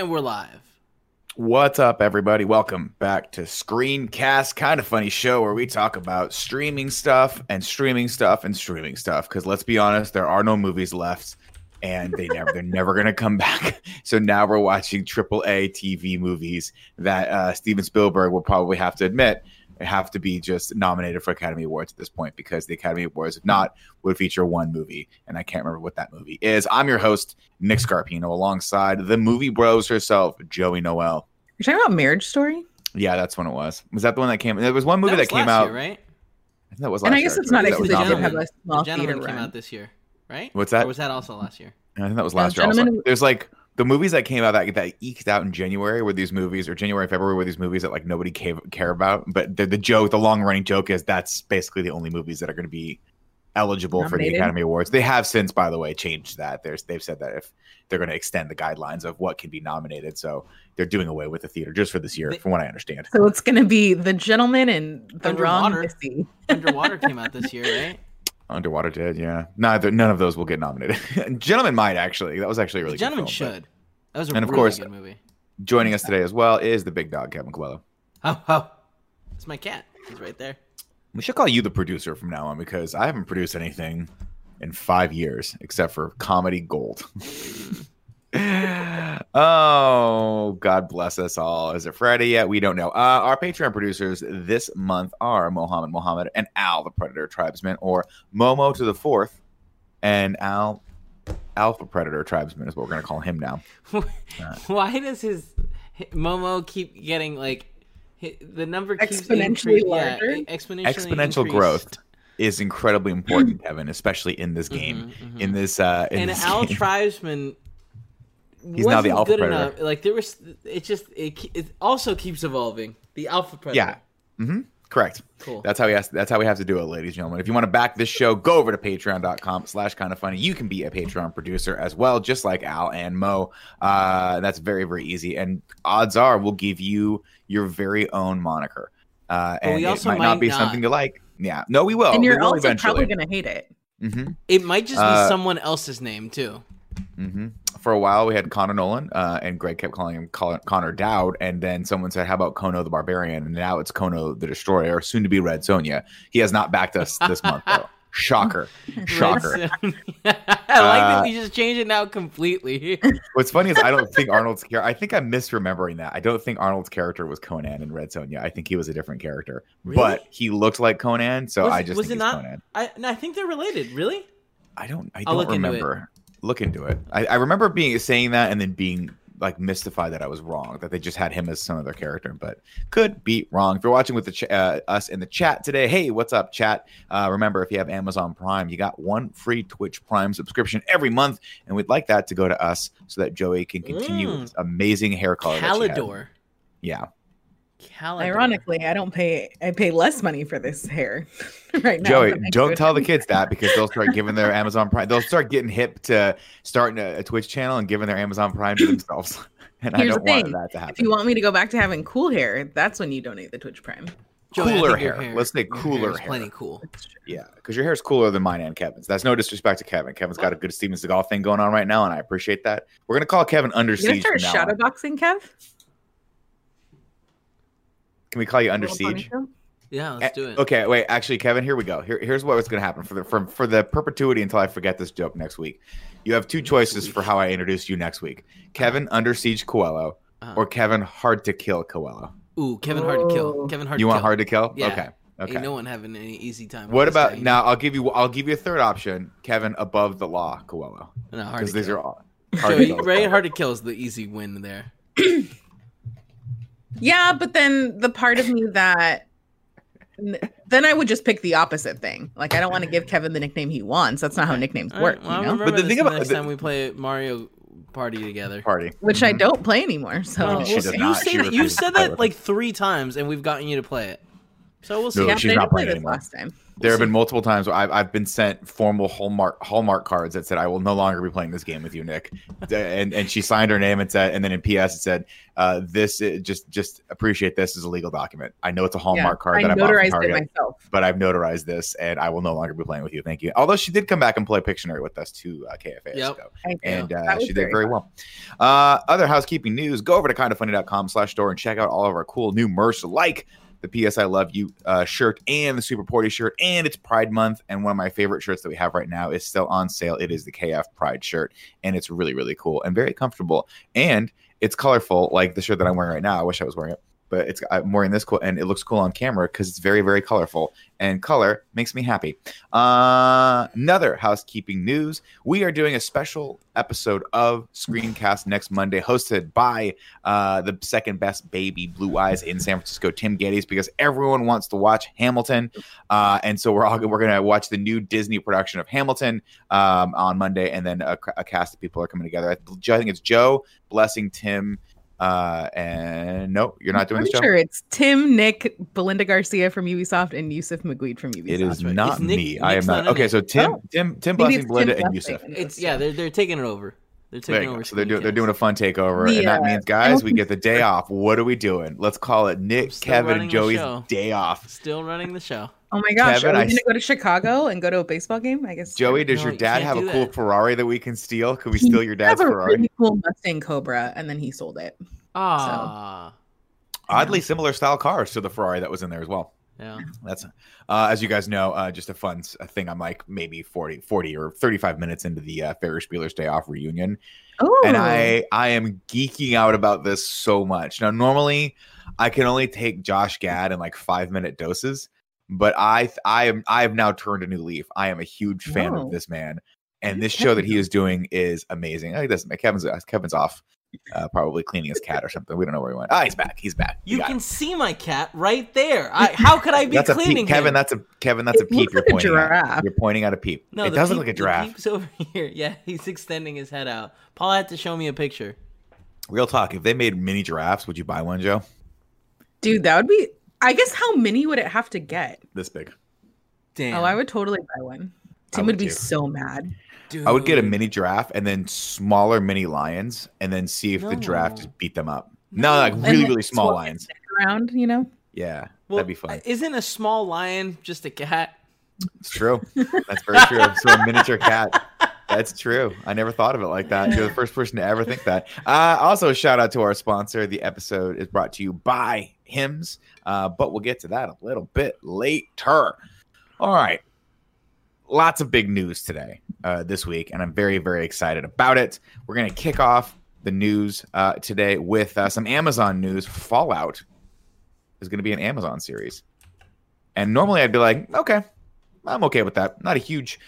And we're live. What's up, everybody? Welcome back to Screencast, kind of funny show where we talk about streaming stuff and streaming stuff and streaming stuff. Because let's be honest, there are no movies left, and they never they're never gonna come back. So now we're watching AAA TV movies that uh, Steven Spielberg will probably have to admit have to be just nominated for Academy Awards at this point because the Academy Awards, if not, would feature one movie, and I can't remember what that movie is. I'm your host, Nick Scarpino, alongside the movie bros herself, Joey Noelle. You're talking about Marriage Story? Yeah, that's when it was. Was that the one that came? There was one movie that, was came last out. year, right? I think that was. And I guess year, it's not That because was The did nominated. have a The gentleman theater came run. out this year, right? What's that? Or was that also last year? I think that was No, last year. Also. There's like the movies that came out that that eked out in January were these movies, or January, February, were these movies that like nobody care, care about. But the, the joke, the long running joke is that's basically the only movies that are going to be eligible for the Academy Awards. They have since, by the way, changed that. There's they've said that if they're going to extend the guidelines of what can be nominated, so they're doing away with the theater just for this year, They- from what I understand. So it's going to be The Gentleman and The Wrong Underwater. Missy. Underwater came out this year, right? Underwater did, yeah. Neither none of those will get nominated. Gentlemen might actually. That was actually a really the gentleman good film, but- should. That was a And of course- good movie. Joining us today as well is the big dog, Kevin Coello. Oh, oh. It's my cat. He's right there. We should call you the producer from now on because I haven't produced anything in five years except for comedy gold. oh, God bless us all. Is it Friday yet? We don't know. Uh, our Patreon producers this month are Mohammed Mohammed and Al, the Predator Tribesman, or Momo to the fourth, and Al, Alpha Predator Tribesman is what we're going to call him now. Why does his Momo keep getting like the number keeps Exponentially incre- larger? Yeah, exponentially Exponential increased. growth is incredibly important, Kevin, especially in this game. Mhm, mhm. In this, uh, in and this Al game. Tribesman He's now the Alpha good Predator. enough. Like there was, it just it, it also keeps evolving. The Alpha Predator. Yeah. hmm Correct. Cool. That's how we ask, that's how we have to do it, ladies and gentlemen. If you want to back this show, go over to patreon.com slash kind of funny. You can be a Patreon producer as well, just like Al and Mo. Uh, that's very, very easy. And odds are we'll give you your very own moniker. Uh, But we and it also might not be not. something you like. Yeah. No, we will. and you're will also eventually. probably going to hate it. hmm It might just be Uh, someone else's name too. Hmm For a while, we had Connor Nolan, uh, and Greg kept calling him Connor Dowd. And then someone said, "How about Kono the Barbarian?" And now it's Kono the Destroyer, soon to be Red Sonja. He has not backed us this month, though. Shocker, shocker. I like that Uh, we just changed it now completely. What's funny is I don't think Arnold's character. I think I'm misremembering that. I don't think Arnold's character was Conan in Red Sonja. I think he was a different character, Really? but he looked like Conan, so Was I just was it not- Conan. I, no, I think they're related. Really? I don't. I I'll don't remember. Look into it. I, I remember being saying that and then being like mystified that I was wrong. That they just had him as some other character, but could be wrong. If you're watching with the ch- uh, us in the chat today, hey, what's up, chat? Uh, remember, if you have Amazon Prime, you got one free Twitch Prime subscription every month, and we'd like that to go to us so that Joey can continue Mm. his amazing hair color. that she had. Calidor. Yeah. Calidor. Ironically, I don't pay. I pay less money for this hair right now. Joey, don't tell the kids that because they'll start giving their Amazon Prime. They'll start getting hip to starting a, a Twitch channel and giving their Amazon Prime to themselves. And Here's I don't want thing. that to happen. If you want me to go back to having cool hair, that's when you donate the Twitch Prime. Joey, cooler think your hair. Let's say your cooler is hair. Plenty cool. Yeah, because your hair is cooler than mine and Kevin's. That's no disrespect to Kevin. Kevin's got a good Steven Seagal thing going on right now, and I appreciate that. We're gonna call Kevin Under You gonna Siege. start from now on. shadowboxing, Kev? Can we call you Under Siege? Yeah, let's do it. Okay, wait. Actually, Kevin, here we go. Here, here's what's going to happen for the for, for the perpetuity until I forget this joke next week. You have two choices for how I introduce you next week: Kevin Under Siege Coello Uh-huh. or Kevin Hard to Kill Coello. Ooh, Kevin Hard to kill. Oh. Kevin Hard. You to want kill. Hard to Kill? Yeah. Okay. Okay. Ain't no one having any easy time. what about guy. now? I'll give you. I'll give you a third option. Kevin above the law, Coello, No, hard because to these kill. are all. Hard to Joey, kill. Ray Hard to kill is the easy win there. Yeah, but then the part of me that then I would just pick the opposite thing. Like I don't want to give Kevin the nickname he wants. That's not how nicknames All right, work, well, you know. But the thing about- next the- time we play Mario Party together. Party. Which I Mhm. don't play anymore. So Well, we'll does see. not. You say that, you said that like three times, and we've gotten you to play it. So we'll see. No, she's I not play playing this anymore. last time. There have see. been multiple times where I've, I've been sent formal Hallmark Hallmark cards that said I will no longer be playing this game with you, Nick. and and she signed her name and said, and then in PS it said, uh, "This uh, just just appreciate this as a legal document. I know it's a Hallmark card I that I bought from notarized it Target, myself. but I've notarized this, and I will no longer be playing with you. Thank you. Although she did come back and play Pictionary with us too, uh, KFA. Yep. So Thank you. and uh, she did very well. Uh, other housekeeping news: go over to kindafunny.com slash store and check out all of our cool new merch, like the PS I Love You uh, shirt and the Super Porty shirt, and it's Pride Month. And one of my favorite shirts that we have right now is still on sale. It is the KF Pride shirt, and it's really really cool and very comfortable, and it's colorful, like the shirt that I'm wearing right now. I wish I was wearing it. But it's I'm wearing this cool, and it looks cool on camera because it's very, very colorful, and color makes me happy. Uh, another housekeeping news: we are doing a special episode of Screencast next Monday, hosted by uh, the second best baby, Blue Eyes in San Francisco, Tim Gettys, because everyone wants to watch Hamilton, uh, and so we're all we're gonna watch the new Disney production of Hamilton um, on Monday, and then a, a cast of people are coming together. I, I think it's Joe, Blessing, Tim. Uh, and no, you're not doing I'm this, Joe. sure it's Tim, Nick, Belinda Garcia from Ubisoft, and Youssef Maguid from Ubisoft. It is right. not Is Nick- me. I am not. not Okay, so Tim, Oh. Tim, Tim, Blessing, Belinda, Tim and Yusuf. It's yeah, they're they're taking it over. They're taking over. So they're doing they're doing a fun takeover, The, and that uh, means, guys, we get the day off. What are we doing? Let's call it Nick, Kevin, running and Joey's day off. Still running the show. Oh my gosh, Kevin, are I we s- gonna go to Chicago and go to a baseball game? I guess. Joey, does No, your dad can't have a cool that. Ferrari that we can steal? Could we He steal your dad's has a Ferrari? really cool Mustang Cobra, and then he sold it. Ah, Oddly similar style cars to the Ferrari that was in there as well. yeah. That's uh, as you guys know, uh, just a fun s- a thing. I'm like maybe 40, 40 or 35 minutes into the uh, Ferris Bueller's Day Off reunion, Oh, and I I am geeking out about this so much. Now, normally I can only take Josh Gad in like five minute doses, but I I am I have now turned a new leaf. I am a huge fan Whoa. of this man, and this show that he is doing is amazing. I doesn't Kevin's Kevin's off, uh, probably cleaning his cat or something. We don't know where he went. Ah, he's back. He's back. We You got can him. see my cat right there. I, how could I be That's a cleaning peep, Kevin. That's a Kevin. That's a peep. You're like pointing at. giraffe. You're pointing at a peep. no, it the does peep, look like a the giraffe. peep's over here. Yeah, he's extending his head out. Paul had to show me a picture. Real talk. If they made mini giraffes, would you buy one, Joe? dude, that would be. I guess how many would it have to get? This big. Damn. Oh, I would totally buy one. Tim would would, be too. so mad. Dude. I would get a mini giraffe and then smaller mini lions, and then see if the giraffe just beat them up. No, like No. really, really small lions. Around, you know. Yeah, Well, that'd be fun. Isn't a small lion just a cat? It's true. That's very true. So a miniature cat. That's true. I never thought of it like that. You're the first person to ever think that. Uh, also, shout out to our sponsor. The episode is brought to you by Hims, uh, but we'll get to that a little bit later. All right. Lots of big news today, uh, this week, and I'm very, very excited about it. We're going to kick off the news uh, today with uh, some Amazon news. Fallout is going to be an Amazon series. And normally I'd be like, okay, I'm okay with that. Not a huge.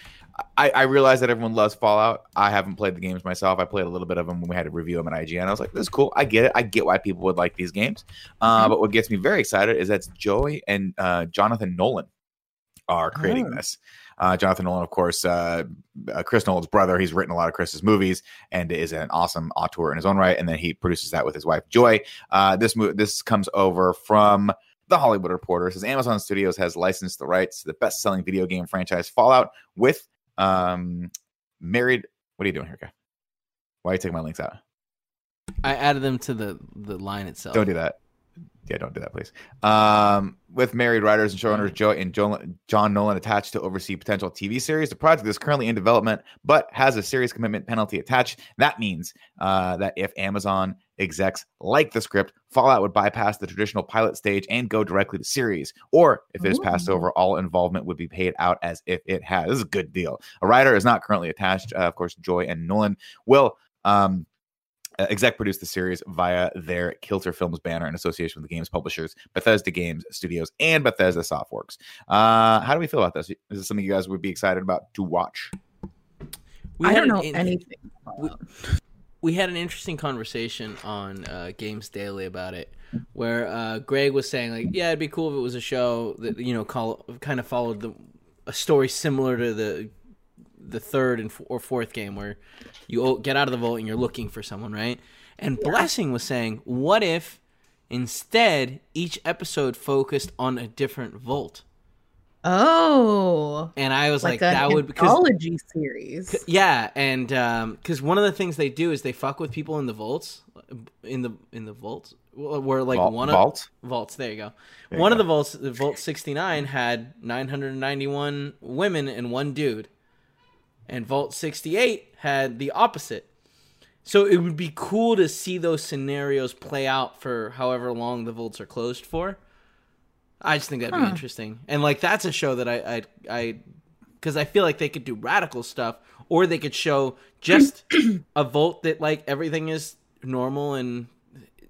I, I realize that everyone loves Fallout. I haven't played the games myself. I played a little bit of them when we had to review them at IGN. I was like, this is cool. I get it. I get why people would like these games. Uh, but what gets me very excited is that Joey and uh, Jonathan Nolan are creating Oh. this. Uh, Jonathan Nolan, of course, uh, uh, Chris Nolan's brother. He's written a lot of Chris's movies and is an awesome auteur in his own right. And then he produces that with his wife Joy. Uh, this mo- this comes over from the Hollywood Reporter. It says Amazon Studios has licensed the rights to the best-selling video game franchise Fallout with um, married. What are you doing here, guy? Why are you taking my links out? I added them to the the line itself. Don't do that. Yeah, don't do that, please. Um, with married writers and showrunners Joe and Jo- John Nolan attached to oversee potential TV series, the project is currently in development, but has a serious commitment penalty attached. That means uh, that if Amazon execs like the script, Fallout would bypass the traditional pilot stage and go directly to series. Or if it is passed over, all involvement would be paid out as if it has. This is a good deal. A writer is not currently attached. Uh, of course, Joy and Nolan will. Um, uh, exec produced the series via their Kilter Films banner in association with the game's publishers, Bethesda Games Studios, and Bethesda Softworks. Uh, how do we feel about this? Is this something you guys would be excited about to watch? We I had don't an know in- anything. we- we had an interesting conversation on uh, Games Daily about it, where uh, Greg was saying like, yeah, it'd be cool if it was a show that you know call, kind of followed the a story similar to the the third and f- or fourth game where you get out of the vault and you're looking for someone, right? And Blessing was saying, what if Instead, each episode focused on a different vault. Oh, And I was like, like, that an would because anthology series. yeah, and um, because one of the things they do is they fuck with people in the vaults, in the in the vaults, where like Vault- one vault? of vaults. There you go. There you one of go. the vaults, the vault sixty nine, had nine hundred ninety one women and one dude, and vault sixty eight had the opposite. So it would be cool to see those scenarios play out for however long the vaults are closed for. I just think that'd be interesting, and like that's a show that I I I because I feel like they could do radical stuff, or they could show just a vault that like everything is normal and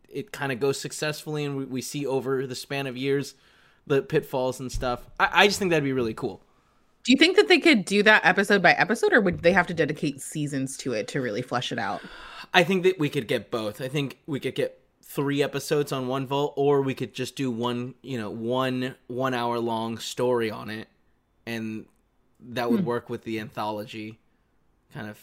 it kind of goes successfully, and we, we see over the span of years the pitfalls and stuff. I, I just think that'd be really cool. Do you think that they could do that episode by episode, or would they have to dedicate seasons to it to really flesh it out? I think that we could get both. I think we could get three episodes on one vault, or we could just do one, you know, one one hour long story on it, and that would work with the anthology kind of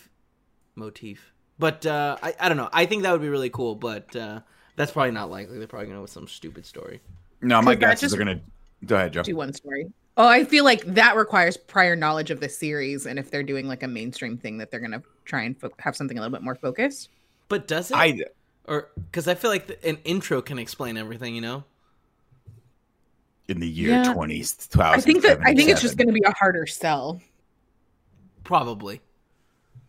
motif. But uh, I I don't know. I think that would be really cool, but uh, that's probably not likely. They're probably gonna go with some stupid story. No, my Could guess is just- they're gonna. Go ahead, Joe. Do one story. Oh, I feel like that requires prior knowledge of the series, and if they're doing like a mainstream thing, that they're gonna try and fo- have something a little bit more focused. But does it? I or because I feel like the, an intro can explain everything. You know. in the year Yeah. twenty I think that I think it's just going to be a harder sell. Probably.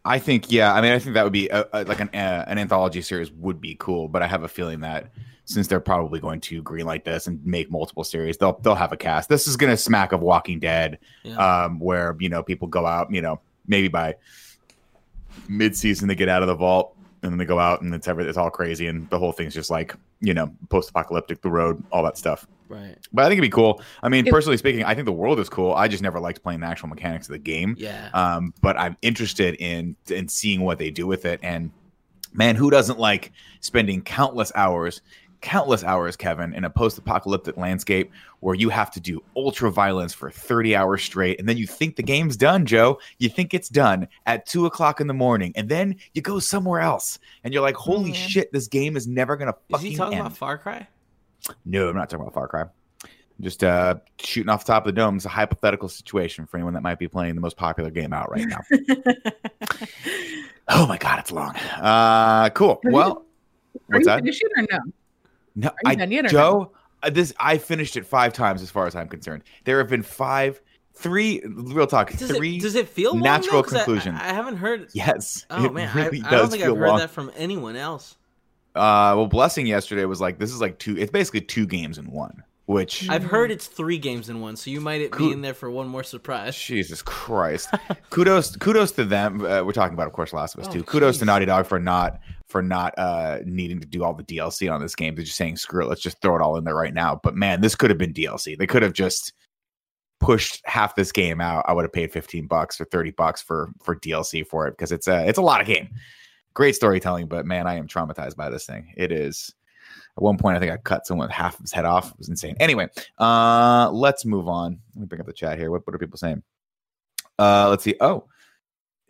I think yeah. I mean, I think that would be a, a, like an uh, an anthology series would be cool, but I have a feeling that since they're probably going to greenlight this and make multiple series, they'll they'll have a cast. This is going to smack of Walking Dead, Yeah. um, where you know people go out, you know, maybe by mid season they get out of the vault and then they go out and it's every it's all crazy and the whole thing's just like you know post apocalyptic, the road, all that stuff. right. But I think it'd be cool. I mean, It- personally speaking, I think the world is cool. I just never liked playing the actual mechanics of the game. Yeah. Um, but I'm interested in in seeing what they do with it. And man, who doesn't like spending countless hours, countless hours, Kevin, in a post-apocalyptic landscape where you have to do ultra violence for 30 hours straight, and then you think the game's done, Joe. You think it's done at two o'clock in the morning, and then you go somewhere else, and you're like, "Holy Mhm. shit, this game is never gonna Is fucking he talking end." about Far Cry? No, I'm not talking about Far Cry. Just uh, shooting off the top of the dome is a hypothetical situation for anyone that might be playing the most popular game out right now. oh my god, it's long. Uh, cool. Well, Are what's you that? it or no? No, Are you I, done yet or Joe, uh, this I finished it five times as far as I'm concerned. There have been five, three. Real talk, Does three. it does it feel natural though? 'Cause I- I, I haven't heard. yes, Oh it man, really I, I does don't think feel I've heard long. that from anyone else. Uh, well, blessing yesterday was like this is like two. It's basically two games in one. Which I've heard it's three games in one, so you might be in there for one more surprise. Jesus Christ! kudos, kudos to them. Uh, we're talking about, of course, Last of Us Oh, too. Kudos to. Naughty Dog for not for not uh needing to do all the DLC on this game. They're just saying, screw it, let's just throw it all in there right now. But man, this could have been DLC. They could have just pushed half this game out. I would have paid fifteen bucks or thirty bucks for for DLC for it because it's a it's a lot of game. Great storytelling, but man, I am traumatized by this thing. It is. At one point, I think I cut someone with half of his head off. It was insane. Anyway, uh, let's move on. Let me bring up the chat here. What, what are people saying? Uh, let's see. Oh,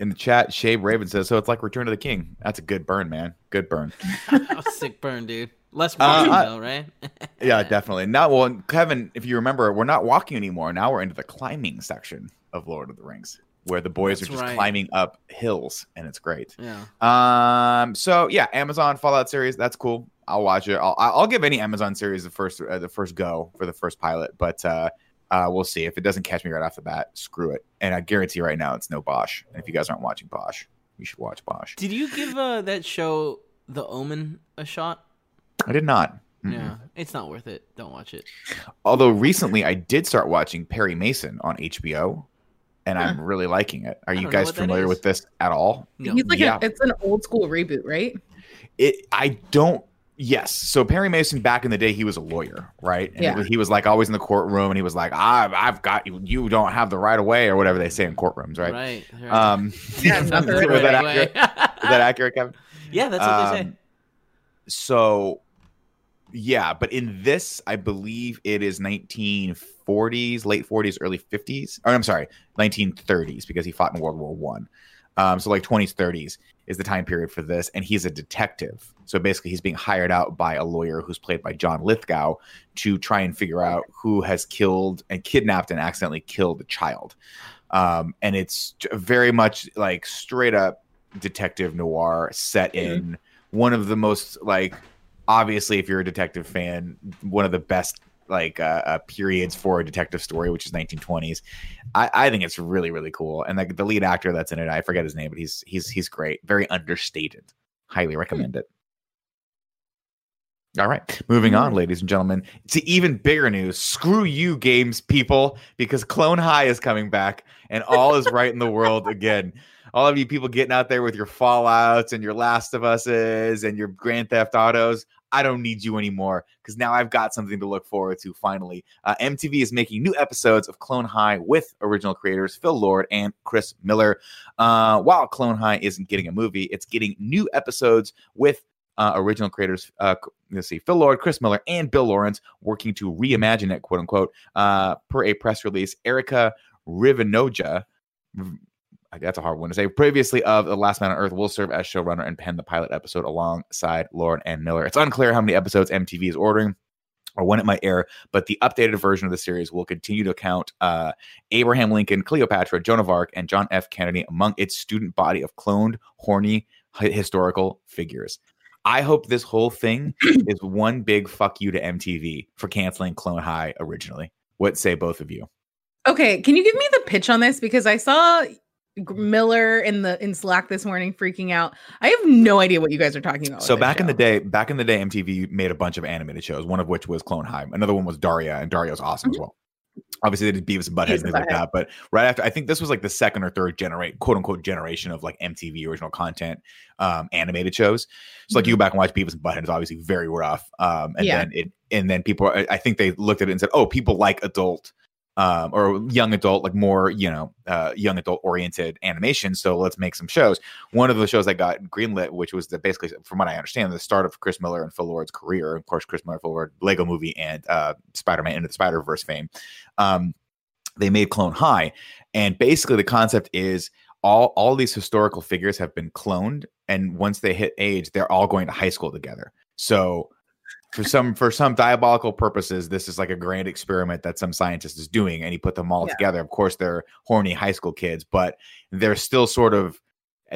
in the chat, Shave Raven says, "So it's like Return of the King." That's a good burn, man. Good burn. sick burn, dude. Less Uh, walking I- though, right? Yeah, definitely. Now, well, Kevin, if you remember, we're not walking anymore. Now we're into the climbing section of Lord of the Rings, where the boys That's are just right. climbing up hills, and it's great. Yeah. Um. So yeah, Amazon Fallout series. That's cool. I'll watch it. I'll I'll give any Amazon series the first uh, the first go for the first pilot, but uh, uh, we'll see if it doesn't catch me right off the bat. Screw it. And I guarantee right now it's no Bosch. And if you guys aren't watching Bosch, you should watch Bosch. Did you give uh, that show, The Omen, a shot? I did not. Mm-mm. Yeah, it's not worth it. Don't watch it. Although recently I did start watching Perry Mason on HBO, and I'm really liking it. Are you guys familiar with this at all? No. He's like Yeah. a, it's an old school reboot, right? it i don't yes so perry mason back in the day he was a lawyer right and Yeah. he was like always in the courtroom and he was like i've, I've got you you don't have the right of way or whatever they say in courtrooms right, Right. right. um Yeah, not the was that accurate is that accurate kevin yeah, that's what they say. Um, so yeah, but in this, I believe it is 1940s, late 40s, early 50s. Or I'm sorry, 1930s because he fought in World War One. Um, so like 20s, 30s is the time period for this, and he's a detective. So basically, he's being hired out by a lawyer who's played by John Lithgow to try and figure out who has killed and kidnapped and accidentally killed a child. Um, and it's very much like straight up detective noir set in one of the most like obviously if you're a detective fan one of the best like uh, uh, periods for a detective story which is 1920s I, I think it's really really cool. And like the lead actor that's in it i forget his name but he's he's he's great. Very understated. Highly recommend it. All right. Moving on ladies and gentlemen to even bigger news. Screw you games people because clone high is coming back and all is right in the world again. All of you people getting out there with your fallouts and your last of us's and your grand theft autos i don't need you anymore because now i've got something to look forward to finally uh, mtv is making new episodes of clone high with original creators phil lord and chris miller uh, while clone high isn't getting a movie it's getting new episodes with uh, original creators, uh, let's see, Phil Lord, Chris Miller, and Bill Lawrence working to reimagine it, quote unquote. Uh, per a press release, Erica Rivinoja, that's a hard one to say, previously of The Last Man on Earth, will serve as showrunner and pen the pilot episode alongside Lord and Miller. It's unclear how many episodes MTV is ordering or when it might air, but the updated version of the series will continue to count uh, Abraham Lincoln, Cleopatra, Joan of Arc, and John F. Kennedy among its student body of cloned, horny, hi- historical figures. I hope this whole thing is one big fuck you to MTV for canceling Clone High originally. What say both of you? Okay, can you give me the pitch on this because I saw Miller in the in Slack this morning freaking out. I have no idea what you guys are talking about. So back in the day, back in the day, MTV made a bunch of animated shows. One of which was Clone High. Another one was Daria, and Daria was awesome as well. Obviously, they did Beavis and Butthead Beavis and things like that. But right after, I think this was like the second or third generate, quote unquote, generation of like MTV original content um, animated shows. So like you go back and watch Beavis and Butthead, it's obviously very rough. Um, and Yeah. then it, and then people, I think they looked at it and said, oh, people like adult um, or young adult, like more, you know, uh, young adult oriented animation. So let's make some shows. One of the shows that got greenlit, which was the basically, from what I understand, the start of Chris Miller and Phil Lord's career. Of course, Chris Miller, Phil Lord, Lego Movie, and uh, Spider Man into the Spider Verse fame. Um, they made Clone High, and basically the concept is all all these historical figures have been cloned, and once they hit age, they're all going to high school together. So for some for some diabolical purposes, this is like a grand experiment that some scientist is doing, and he put them all Yeah. together. Of course, they're horny high school kids, but they're still sort of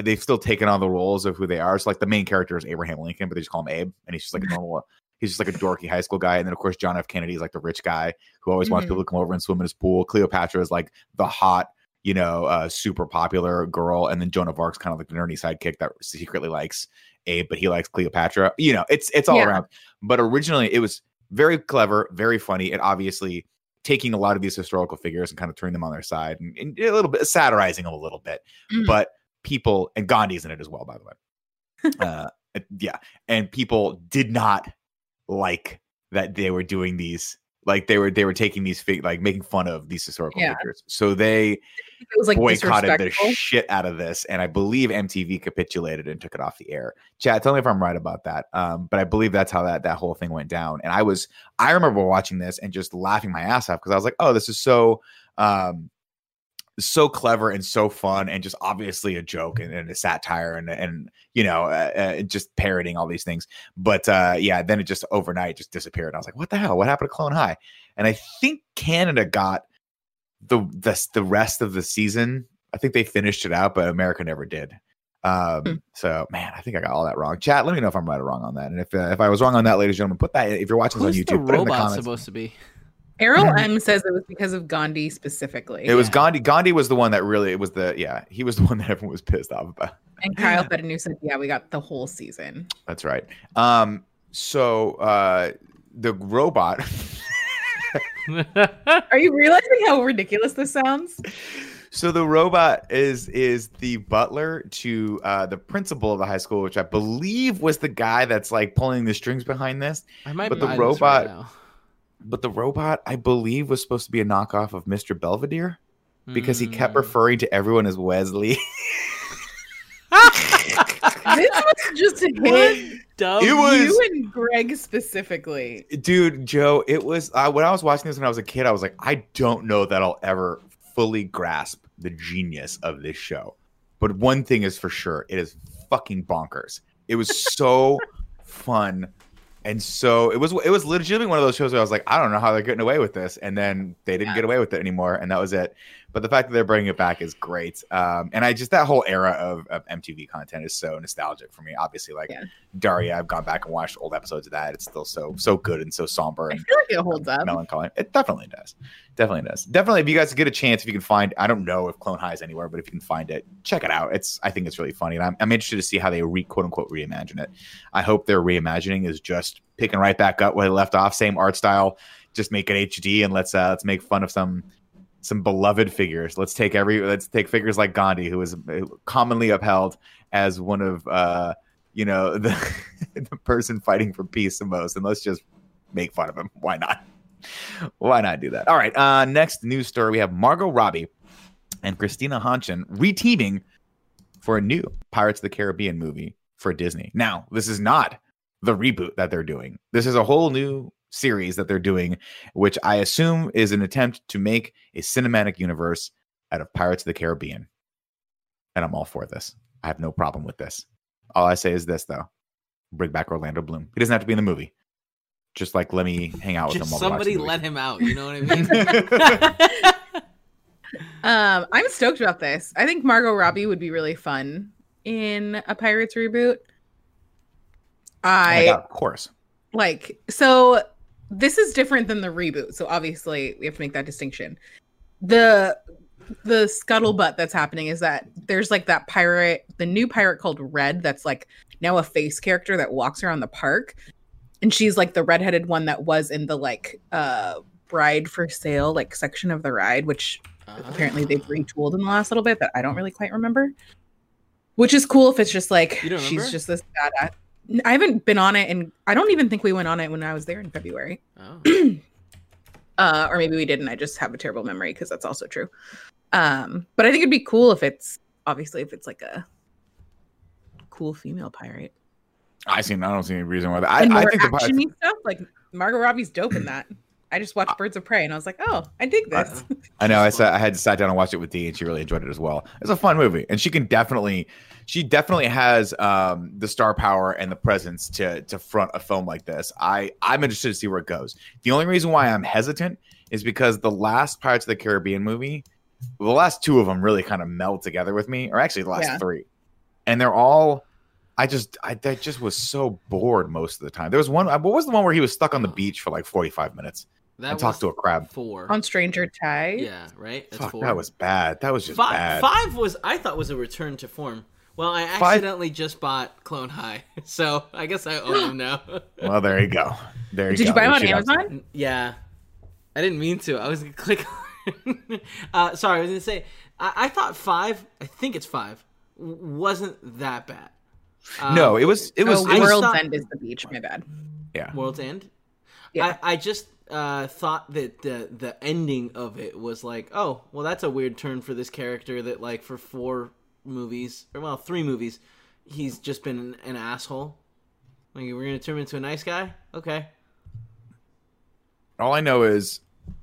they've still taken on the roles of who they are. So like the main character is Abraham Lincoln, but they just call him Abe, and he's just like a normal. He's just like a dorky high school guy, and then of course John F. Kennedy is like the rich guy who always wants Mhm. people to come over and swim in his pool. Cleopatra is like the hot, you know, uh, super popular girl, and then Joan of Arc's kind of like the nerdy sidekick that secretly likes Abe, but he likes Cleopatra. You know, it's it's all Yeah. around. But originally, it was very clever, very funny, and obviously taking a lot of these historical figures and kind of turning them on their side and, and a little bit satirizing them a little bit. Mhm. But people and Gandhi's in it as well, by the way. uh, yeah, and people did not like that they were doing these. Like they were, they were taking these fig, like making fun of these historical Yeah. figures. So they it was like boycotted the shit out of this, and I believe MTV capitulated and took it off the air. Chad, tell me if I'm right about that. Um, but I believe that's how that that whole thing went down. And I was, I remember watching this and just laughing my ass off because I was like, oh, this is so, um, so clever and so fun, and just obviously a joke and, and a satire and and you know, uh, uh, just parroting all these things. But uh, yeah, then it just overnight just disappeared. I was like, what the hell? What happened to Clone High? And I think Canada got the the the rest of the season. I think they finished it out, but America never did. Um, Hmm. So, man, I think I got all that wrong. Chat, let me know if I'm right or wrong on that. And if uh, if I was wrong on that, ladies and gentlemen, put that if you're watching this on YouTube, the put it in the robot supposed to be? Errol. M says it was because of Gandhi specifically. It was Gandhi. Gandhi was the one that really it was the yeah he was the one that everyone was pissed off about. and Kyle Fedenu said, "Yeah, we got the whole season." That's right. Um, so uh, the robot. Are you realizing how ridiculous this sounds? So the robot is is the butler to uh, the principal of the high school, which I believe was the guy that's like pulling the strings behind this. I might But the buy this robot- right now. But the robot, I believe, was supposed to be a knockoff of Mr. Belvedere because he kept Hmm. referring to everyone as Wesley. This was just a hit dumb. It was- you and Greg specifically. dude joe it was uh, when i was watching this when i was a kid i was like i don't know that i'll ever fully grasp the genius of this show but one thing is for sure it is fucking bonkers it was so fun and so it was it was legitimately one of those shows where i was like i don't know how they're getting away with this and then they didn't Yeah. get away with it anymore and that was it but the fact that they're bringing it back is great. Um, and i just that whole era of, of mtv content is so nostalgic for me. Obviously like Yeah. daria i've gone back and watched old episodes of that. It's still so so good and so somber I feel like it holds up. melancholy. It definitely does. Definitely does. Definitely if you guys get a chance if you can find i don't know if clone high is anywhere but if you can find it check it out. It's i think it's really funny and i'm, I'm interested to see how they re quote unquote reimagine it. I hope their reimagining is just picking right back up where they left off same art style just make it hd and let's uh let's make fun of some some beloved figures let's take every let's take figures like gandhi who is commonly upheld as one of uh you know the the person fighting for peace the most and let's just make fun of him why not why not do that? All right. Uh, next news story we have Margot Robbie and Christina Hanshin reteaming for a new Pirates of the Caribbean movie for Disney. Now, this is not the reboot that they're doing. This is a whole new series that they're doing, which I assume is an attempt to make a cinematic universe out of Pirates of the Caribbean. And I'm all for this. I have no problem with this. All I say is this, though bring back Orlando Bloom. He doesn't have to be in the movie. Just like let me hang out with Just him while we watch the somebody let him out. You know what I mean? Um, I'm stoked about this. I think Margot Robbie would be really fun in a Pirates reboot. Oh I God, of course. like so this is different than the reboot so obviously we have to make that distinction. The the scuttlebutt that's happening is that there's like that pirate the new pirate called red that's like now a face character that walks around the park and she's like the redheaded one that was in the like uh bride for sale like section of the ride which apparently they've retooled in the last little bit that i don't really quite remember. Which is cool if it's just like she's just this badass I haven't been on it, and I don't even think we went on it when I was there in February. Oh. Uh, or maybe we didn't. I just have a terrible memory because that's also true. Um, but I think it'd be cool if it's obviously if it's like a cool female pirate. I see. I don't see any reason why. That. I, and I more think the Pirates, actiony stuff. Like Margot Robbie's dope in that. I just watched Birds of Prey and I was like, oh, I dig this. I know. I It's sat, I had to sat down and watched it with Dee, and she really enjoyed it as well. It's a fun movie, and she can definitely, she definitely has um, the star power and the presence to to front a film like this. I I'm interested to see where it goes. The only reason why I'm hesitant is because the last Pirates of the Caribbean movie, the last two of them really kind of meld together with me, or actually the last Yeah. three, and they're all. I just I, I just was so bored most of the time. There was one. What was the one where he was stuck on the beach for like 45 minutes That and talked to a crab? four. on Stranger Tides. Yeah, right. That's Fuck, four. that was bad. That was just five. bad. Five was I thought was a return to form. Well, I Five- accidentally just bought Clone High, so I guess I own them now. Well, there you go. There you Did go. you buy them on should have Amazon? yeah, I didn't mean to. I was gonna click. uh, sorry, I was gonna say. I, I thought five. I think it's five. Wasn't that bad? Um, No, it was. It was. oh, it World's thought- End is the beach. My bad. yeah. World's End. Yeah. I, I just uh, thought that the the ending of it was like, oh, well, that's a weird turn for this character that like for four movies or well three movies, he's just been an, an asshole. Like we're gonna turn him into a nice guy. Okay. All I know is,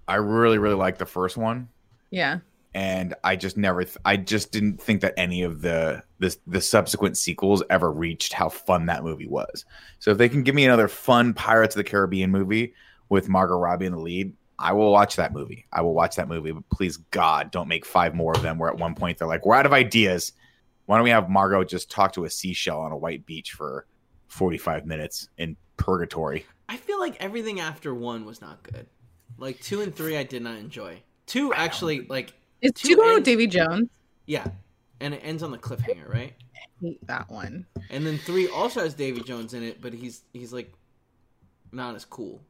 I really, really like the first one, Yeah. and I just never. Th- I just didn't think that any of the the the subsequent sequels ever reached how fun that movie was. So if they can give me another fun Pirates of the Caribbean movie with Margot Robbie in the lead. I will watch that movie. I will watch that movie, but please God, don't make five more of them. Where at one point they're like, "We're out of ideas. Why don't we have Margot just talk to a seashell on a white beach for forty-five minutes in purgatory?" I feel like everything after one was not good. Like two and three, I did not enjoy. Two actually, like Is Two two going with ends- Davy Jones? yeah, and it ends on the cliffhanger, right? hate that one. And then three also has Davy Jones in it, but he's he's like not as cool.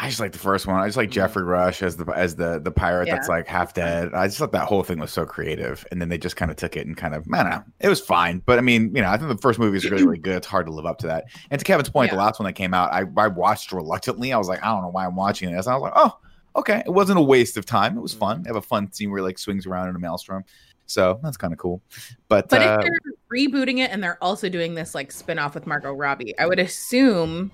I just like the first one. I just like. Geoffrey Rush as the as the the pirate Yeah. that's like half dead. I just thought that whole thing was so creative, and then they just kind of took it and kind of I don't know. It was fine, but I mean, you know, I think the first movie is really really good. It's hard to live up to that. And to Kevin's point, the last one that came out, I I watched reluctantly. I was like, I don't know why I'm watching this. And I was like, oh, okay, it wasn't a waste of time. It was fun. They have a fun scene where he like swings around in a maelstrom, so that's kind of cool. But, But uh, if they're rebooting it and they're also doing this like spin-off with Margot Robbie. I would assume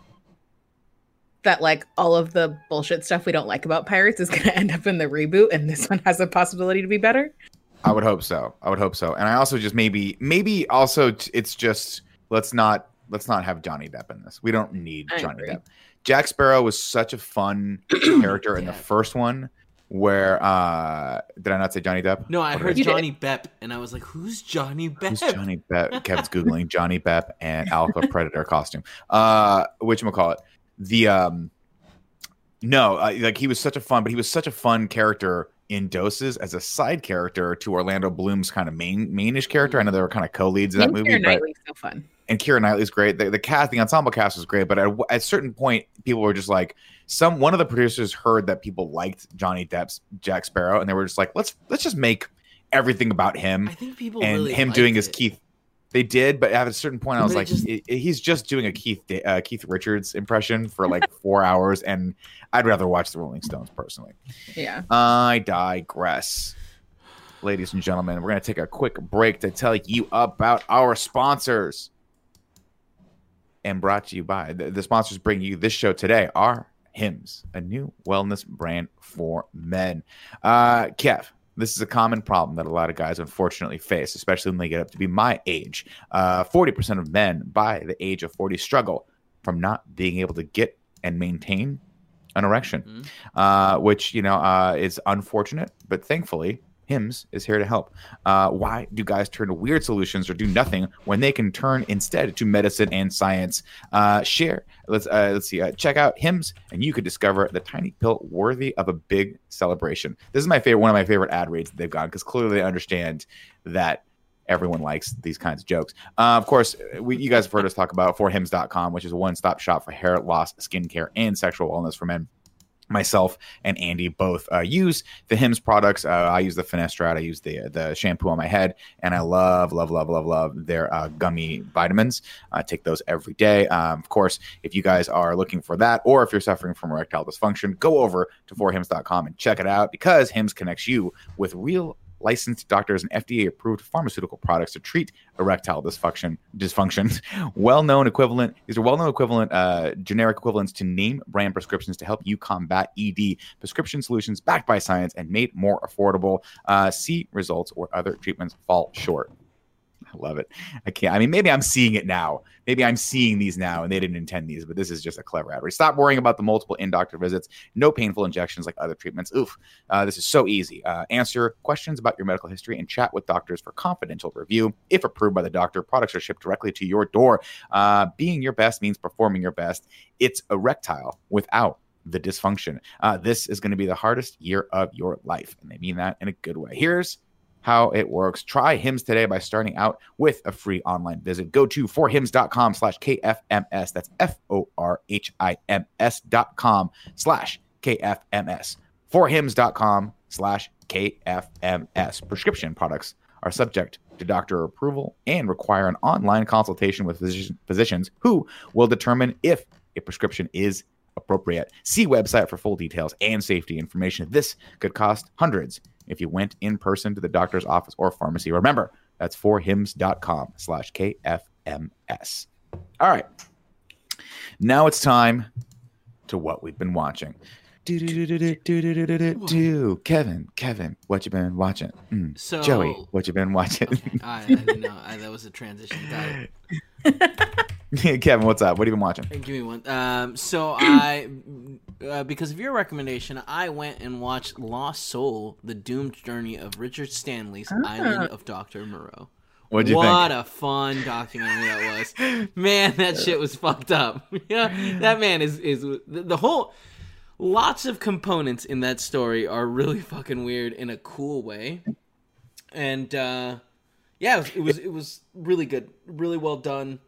that like all of the bullshit stuff we don't like about pirates is going to end up in the reboot and this one has a possibility to be better. I would hope so. I would hope so. And I also just maybe maybe also t- it's just let's not let's not have Johnny Depp in this. We don't need I Johnny agree. Depp. Jack Sparrow was such a fun character in the first one where uh did I not say Johnny Depp? No, I What heard You did. Johnny Bepp, and I was like, "Who's Johnny Bepp?" Who's Johnny Depp? Kevin's googling Johnny Depp and Alpha Predator costume. Uh, which call it the um, no, uh, like he was such a fun, but he was such a fun character in doses as a side character to Orlando Bloom's kind of main mainish character. I know they were kind of co-leads in that And movie, Keira Knightley's so fun. and Keira Knightley's great. The, the cast, the ensemble cast was great, but at, at a certain point, people were just like, some one of the producers heard that people liked Johnny Depp's Jack Sparrow, and they were just like, let's let's just make everything about him I think people and really him liked doing his. Keith. They did, but at a certain point, I was But like, just- i- i- he's just doing a Keith uh, Keith Richards impression for like four hours, and I'd rather watch the Rolling Stones personally. Yeah. I digress. Ladies and gentlemen, we're going to take a quick break to tell you about our sponsors. And brought to you by the, the sponsors bringing you this show today are Hims, a new wellness brand for men. Uh, Kev, this is a common problem that a lot of guys unfortunately face, especially when they get up to be my age. Uh, 40% of men by the age of 40 struggle from not being able to get and maintain an erection Mhm. uh, which you know uh, is unfortunate, but thankfully. Hims is here to help. Uh, why do guys turn to weird solutions or do nothing when they can turn instead to medicine and science? Uh, share. Let's uh, let's see. Uh, check out Hims, and you could discover the tiny pill worthy of a big celebration. This is my favorite. One of my favorite ad reads that they've gone because clearly they understand that everyone likes these kinds of jokes. Uh, of course, we, you guys have heard us talk about forhims.com, which is a one-stop shop for hair loss, skincare, and sexual wellness for men myself and Andy both uh, use the Hims products. Uh, I use the Finestrat. I use the the shampoo on my head, and I love, love, love, love, love their uh, gummy vitamins. I take those every day. Um, of course, if you guys are looking for that, or if you're suffering from erectile dysfunction, go over to forhims.com and check it out because Hims connects you with real licensed doctors and FDA approved pharmaceutical products to treat erectile dysfunction dysfunction. Well-known equivalent these are well-known equivalent uh, generic equivalents to name brand prescriptions to help you combat ed prescription solutions backed by science and made more affordable. Uh, see results where other treatments fall short love it. I can't. I mean, maybe I'm seeing it now. Maybe I'm seeing these now, and they didn't intend these. But this is just a clever ad. Stop worrying about the multiple in-doctor visits. No painful injections like other treatments. Oof. Uh, this is so easy. Uh, answer questions about your medical history and chat with doctors for confidential review. If approved by the doctor, products are shipped directly to your door. Uh, being your best means performing your best. It's erectile without the dysfunction. Uh, this is going to be the hardest year of your life, and they mean that in a good way. Here's how it works. Try Hims today by starting out with a free online visit. Go to forhims.com slash KFMS. That's F-O-R-H-I-M-S dot com slash KFMS. Forhims.com slash KFMS. Prescription products are subject to doctor approval and require an online consultation with physician, physicians who will determine if a prescription is appropriate. See website for full details and safety information. This could cost hundreds if you went in person to the doctor's office or pharmacy. Remember, that's forhims.com slash KFMS. All right. Now it's time to what we've been watching. Do, do, do, Kevin, Kevin, what you been watching? Mm. So, Joey, what you been watching? Okay. I, I didn't know I, that was a transition. Kevin, what's up? What have you been watching? Give me one. Um, so I uh, because of your recommendation, I went and watched Lost Soul: The Doomed Journey of Richard Stanley's Island of Doctor Moreau. What'd you what think? a fun documentary that was, man! That shit was fucked up. yeah, that man is is the, the whole. Lots of components in that story are really fucking weird in a cool way, and uh, yeah, it was, it was it was really good, really well done.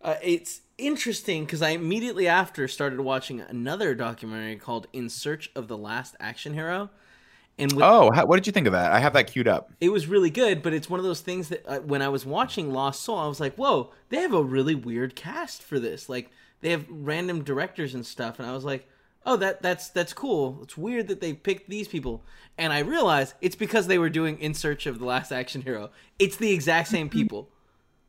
Uh, it's interesting because I immediately after started watching another documentary called "In Search of the Last Action Hero," and with, Oh, how, what did you think of that? I have that queued up. it was really good. But it's one of those things that uh, when I was watching Lost Soul, I was like, "Whoa, they have a really weird cast for this. Like they have random directors and stuff." And I was like, "Oh, that that's that's cool. It's weird that they picked these people." And I realized it's because they were doing "In Search of the Last Action Hero." It's the exact same people.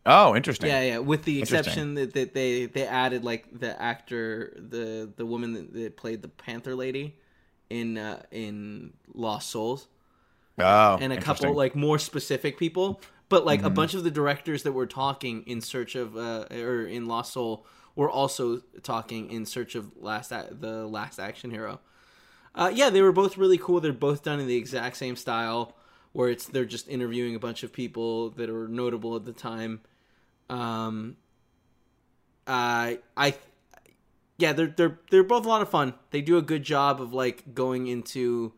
Oh, interesting. Yeah, yeah. With the exception that, that they they added like the actor, the the woman that, that played the Panther lady in uh, in Lost Souls, Oh, and a couple like more specific people. But like a Mhm. bunch of the directors that were talking in search of uh, or in Lost Soul were also talking in search of last a- the last action hero. Uh, yeah, they were both really cool. They're both done in the exact same style, where it's they're just interviewing a bunch of people that are notable at the time. Um, I I yeah, they're they're they're both a lot of fun. They do a good job of like going into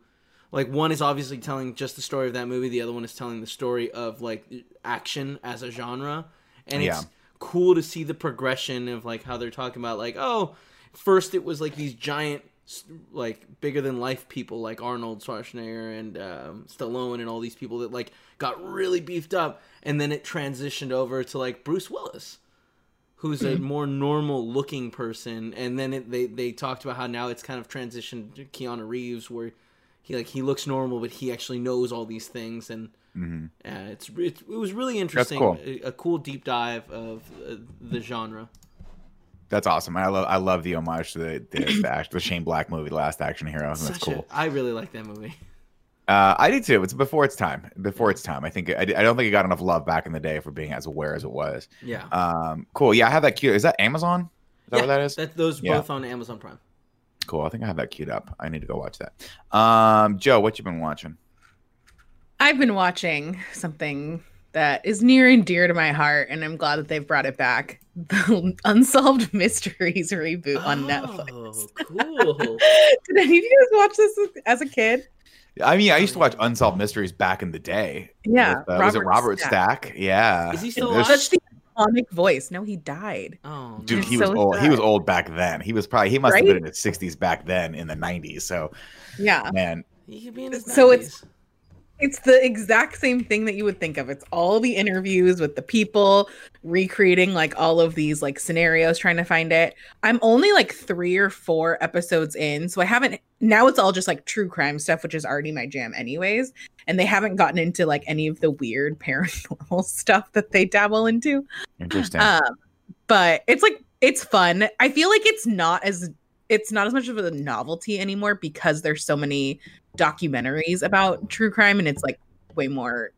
like one is obviously telling just the story of that movie. The other one is telling the story of like action as a genre, and it's Yeah. cool to see the progression of like how they're talking about like oh, first it was like these giant like bigger than life people like Arnold Schwarzenegger and um, Stallone and all these people that like got really beefed up, and then it transitioned over to like Bruce Willis who's a more normal looking person and then it, they they talked about how now it's kind of transitioned to Keanu Reeves where he like he looks normal but he actually knows all these things and Mhm. uh, it's, it's it was really interesting cool. A, a cool deep dive of uh, the genre That's awesome. I love I love the homage to the the, the, act, the Shane Black movie, The Last Action Hero. That's Such cool. a, I really like that movie Uh, I did too. It's before its time. Before its time. I think I, I don't think it got enough love back in the day for being as aware as it was. yeah Um, cool. Yeah, I have that queued. Is that Amazon? Is that yeah, what that is? that those Yeah. both on Amazon Prime Cool. I think I have that queued up. I need to go watch that. Um, Joe, what you been watching? I've been watching something that is near and dear to my heart, and I'm glad that they've brought it back. The Unsolved Mysteries reboot on Netflix. oh cool Did any of you guys watch this as a kid? I mean, I used to watch Unsolved Mysteries back in the day. Yeah, With, uh, was it Robert Robert Stack. Stack? Yeah. Is he still There's- alive? Such the iconic voice. No, he died. oh Dude, no. he was so old. He was old back then. He was probably he must have been in his sixties back then in the nineties. So Yeah. man, he could be in his So it's- 90s. It's the exact same thing that you would think of. It's all the interviews with the people, recreating like all of these like scenarios, trying to find it. I'm only like three or four episodes in, so I haven't. Now it's all just like true crime stuff, which is already my jam, anyways. And they haven't gotten into like any of the weird paranormal stuff that they dabble into. interesting. Um, but it's like it's fun. I feel like it's not as it's not as much of a novelty anymore because there's so many documentaries about true crime and it's like way more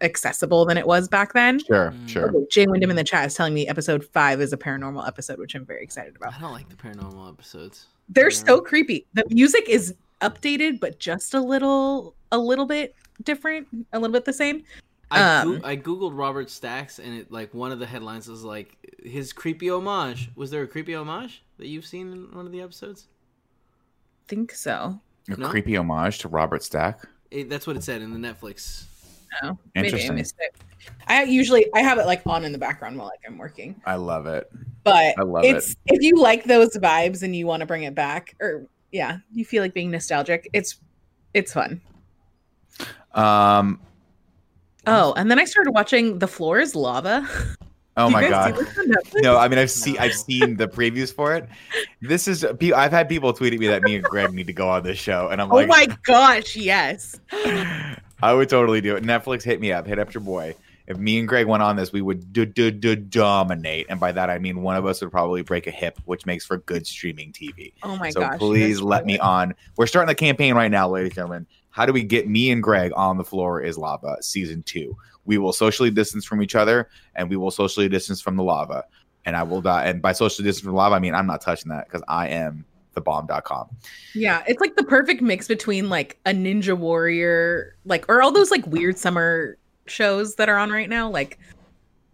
accessible than it was back then. sure, Mm. sure. Okay, Jay Wyndham in the chat is telling me episode five is a paranormal episode, which I'm very excited about. I don't like the paranormal episodes They're Yeah. so creepy. The music is updated, but just a little, a little bit different, a little bit the same. I, Um, goo- I googled Robert Stacks and it like one of the headlines was like his creepy homage. Was there a creepy homage that you've seen in one of the episodes? Think so. A No? creepy homage to Robert Stack. It, that's what it said in the Netflix. No, maybe I Interesting. missed it. I usually I have it like on in the background while like I'm working. I love it. but I love it's if you like those vibes and you want to bring it back or yeah you feel like being nostalgic it's it's fun Um. oh and then i started watching the floor is lava Oh my god. see this on Netflix? No, I mean I've seen I've seen the previews for it. This is I've had people tweet at me that me and Greg need to go on this show, and I'm oh like, oh my gosh yes I would totally do it. Netflix, hit me up, hit up your boy. If me and Greg went on this, we would do, do, do, dominate, and by that I mean one of us would probably break a hip, which makes for good streaming TV. oh my so gosh please let me on. We're starting the campaign right now, ladies and gentlemen. How do we get me and Greg on the floor is lava season two? We will socially distance from each other, and we will socially distance from the lava. And I will die. And by socially distance from lava, I mean I'm not touching that because I am the bomb.com. yeah it's like the perfect mix between like a ninja warrior like or all those like weird summer shows that are on right now like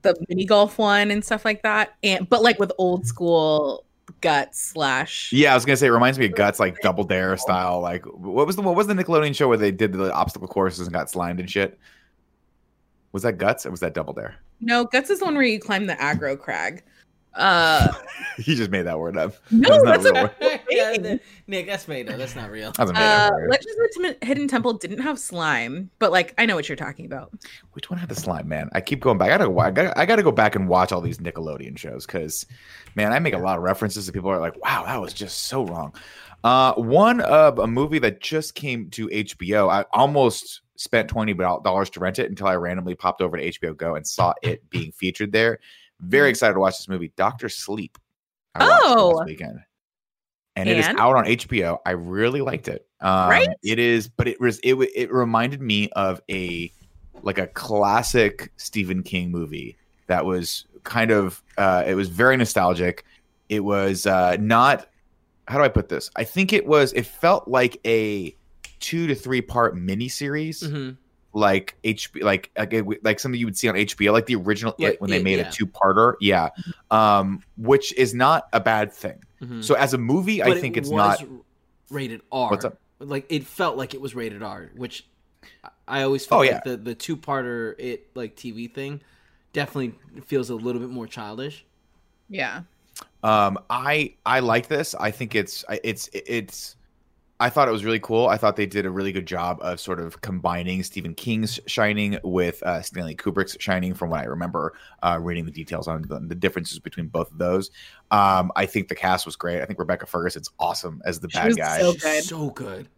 the mini golf one and stuff like that and but like with old school guts slash Yeah, I was gonna say it reminds me of Guts, like Double Dare style. Like what was the what was the Nickelodeon show where they did the obstacle courses and got slimed and shit? Was that Guts or was that Double Dare? No, guts is the one where you climb the aggro crag. Uh, he just made that word up. no, That's not that's real. a yeah, the- Nick, that's made up. That's not real. That was a made uh, up word. Legends of the Hidden Temple didn't have slime, but like I know what you're talking about. Which one had the slime, man? I keep going back. I gotta, I gotta, I gotta go back and watch all these Nickelodeon shows because, man, I make a lot of references that people are like, "Wow, that was just so wrong." Uh, one of a movie that just came to HBO. I almost spent twenty dollars to rent it until I randomly popped over to HBO Go and saw it being featured there. Very excited to watch this movie, Doctor Sleep. I it Oh. last weekend, and, it is And? out on HBO. I really liked it. Um, Right? It is, but it was it it reminded me of a like a classic Stephen King movie that was kind of uh, it was very nostalgic. It was uh, not how do I put this? I think it was it felt like a two to three part miniseries, hmm like HBO, like like, like something you would see on HBO, like the original Yeah, It when they made yeah. a two parter. Yeah, um, which is not a bad thing. hmm So as a movie, I think it it's was not. rated R. What's up? Like it felt like it was rated R, which I- I always felt Oh, like yeah. the the two parter it like TV thing definitely feels a little bit more childish. Yeah. Um, I I like this. I think it's I- it's it's. I thought it was really cool. I thought they did a really good job of sort of combining Stephen King's Shining with uh, Stanley Kubrick's Shining, from what I remember uh, reading the details on the, the differences between both of those. Um, I think the cast was great. I think Rebecca Ferguson's awesome as the She bad guy, so good. So good.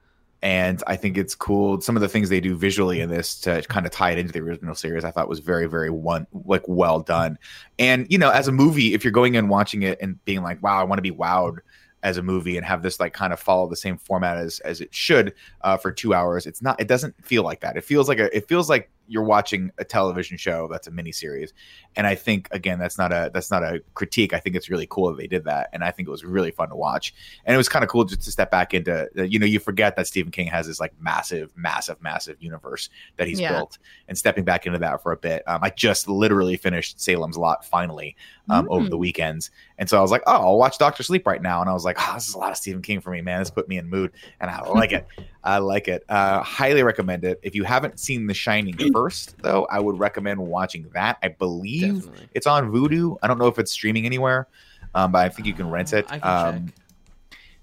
and I think it's cool. Some of the things they do visually in this to kind of tie it into the original series, I thought was very, very one like well done. And you know, as a movie, if you're going in watching it and being like, "Wow, I want to be wowed," as a movie and have this like kind of follow the same format as as it should uh, for two hours, it's not. It doesn't feel like that. It feels like a. It feels like you're watching a television show that's a miniseries. And I think again, that's not a that's not a critique. I think it's really cool that they did that, and I think it was really fun to watch. And it was kind of cool just to step back into. You know, you forget that Stephen King has this like massive, massive, massive universe that he's Yeah. built, and stepping back into that for a bit. Um, I just literally finished Salem's Lot finally um, over the Mm. weekends, and so I was like, oh, I'll watch Doctor Sleep right now, and I was like, oh, this is a lot of Stephen King for me, man. This put me in mood, and I like it. I like it. Uh, highly recommend it. If you haven't seen The Shining first, though, I would recommend watching that. I believe Definitely. it's on Vudu. I don't know if it's streaming anywhere, um, but I think you can rent it. I can Um,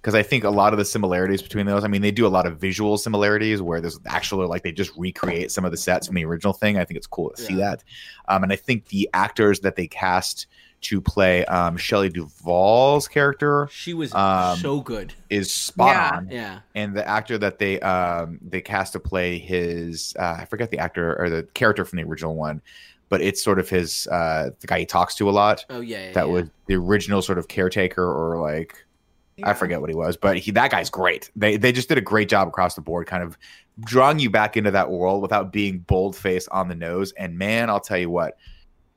because I think a lot of the similarities between those, I mean, they do a lot of visual similarities where there's actually like they just recreate some of the sets from the original thing. I think it's cool to see that. Um, and I think the actors that they cast to play um, Shelley Duvall's character She was um, so good. is spot Yeah. on. Yeah. And the actor that they um, they cast to play his uh, I forget the actor or the character from the original one, but it's sort of his uh, the guy he talks to a lot. Oh yeah. yeah That yeah. was the original sort of caretaker or like I forget what he was, but he that guy's great. They they just did a great job across the board, kind of drawing you back into that world without being bold face on the nose. And man, I'll tell you what,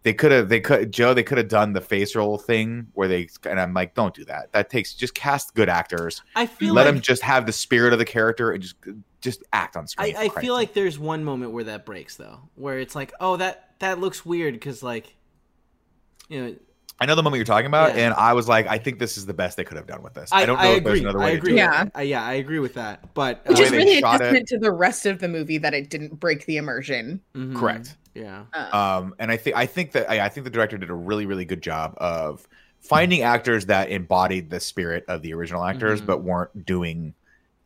they could have they could Joe they could have done the face roll thing where they and I'm like, don't do that. That takes just cast good actors. I feel Let like them just have the spirit of the character and just just act on screen. I for feel like there's one moment where that breaks though, where it's like, oh that that looks weird because like, you know. I know the moment you're talking about, Yeah. and I was like, I think this is the best they could have done with this. I, I, don't know I if agree. there's another way I to agree. do it. Yeah. With. Uh, yeah, I agree with that. But Which The is really a shot it- testament to the rest of the movie that it didn't break the immersion. mhm, Correct. Yeah. Uh, um and i think i think that I, I think the director did a really really good job of finding actors that embodied the spirit of the original actors Mhm. but weren't doing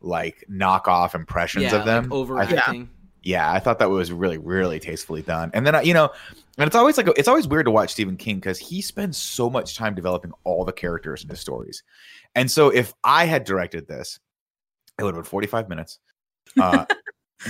like knockoff impressions yeah, of them like I- overacting. yeah i thought that was really really tastefully done and then uh, you know and it's always like it's always weird to watch stephen king because he spends so much time developing all the characters in his stories and so if i had directed this it would have been 45 minutes uh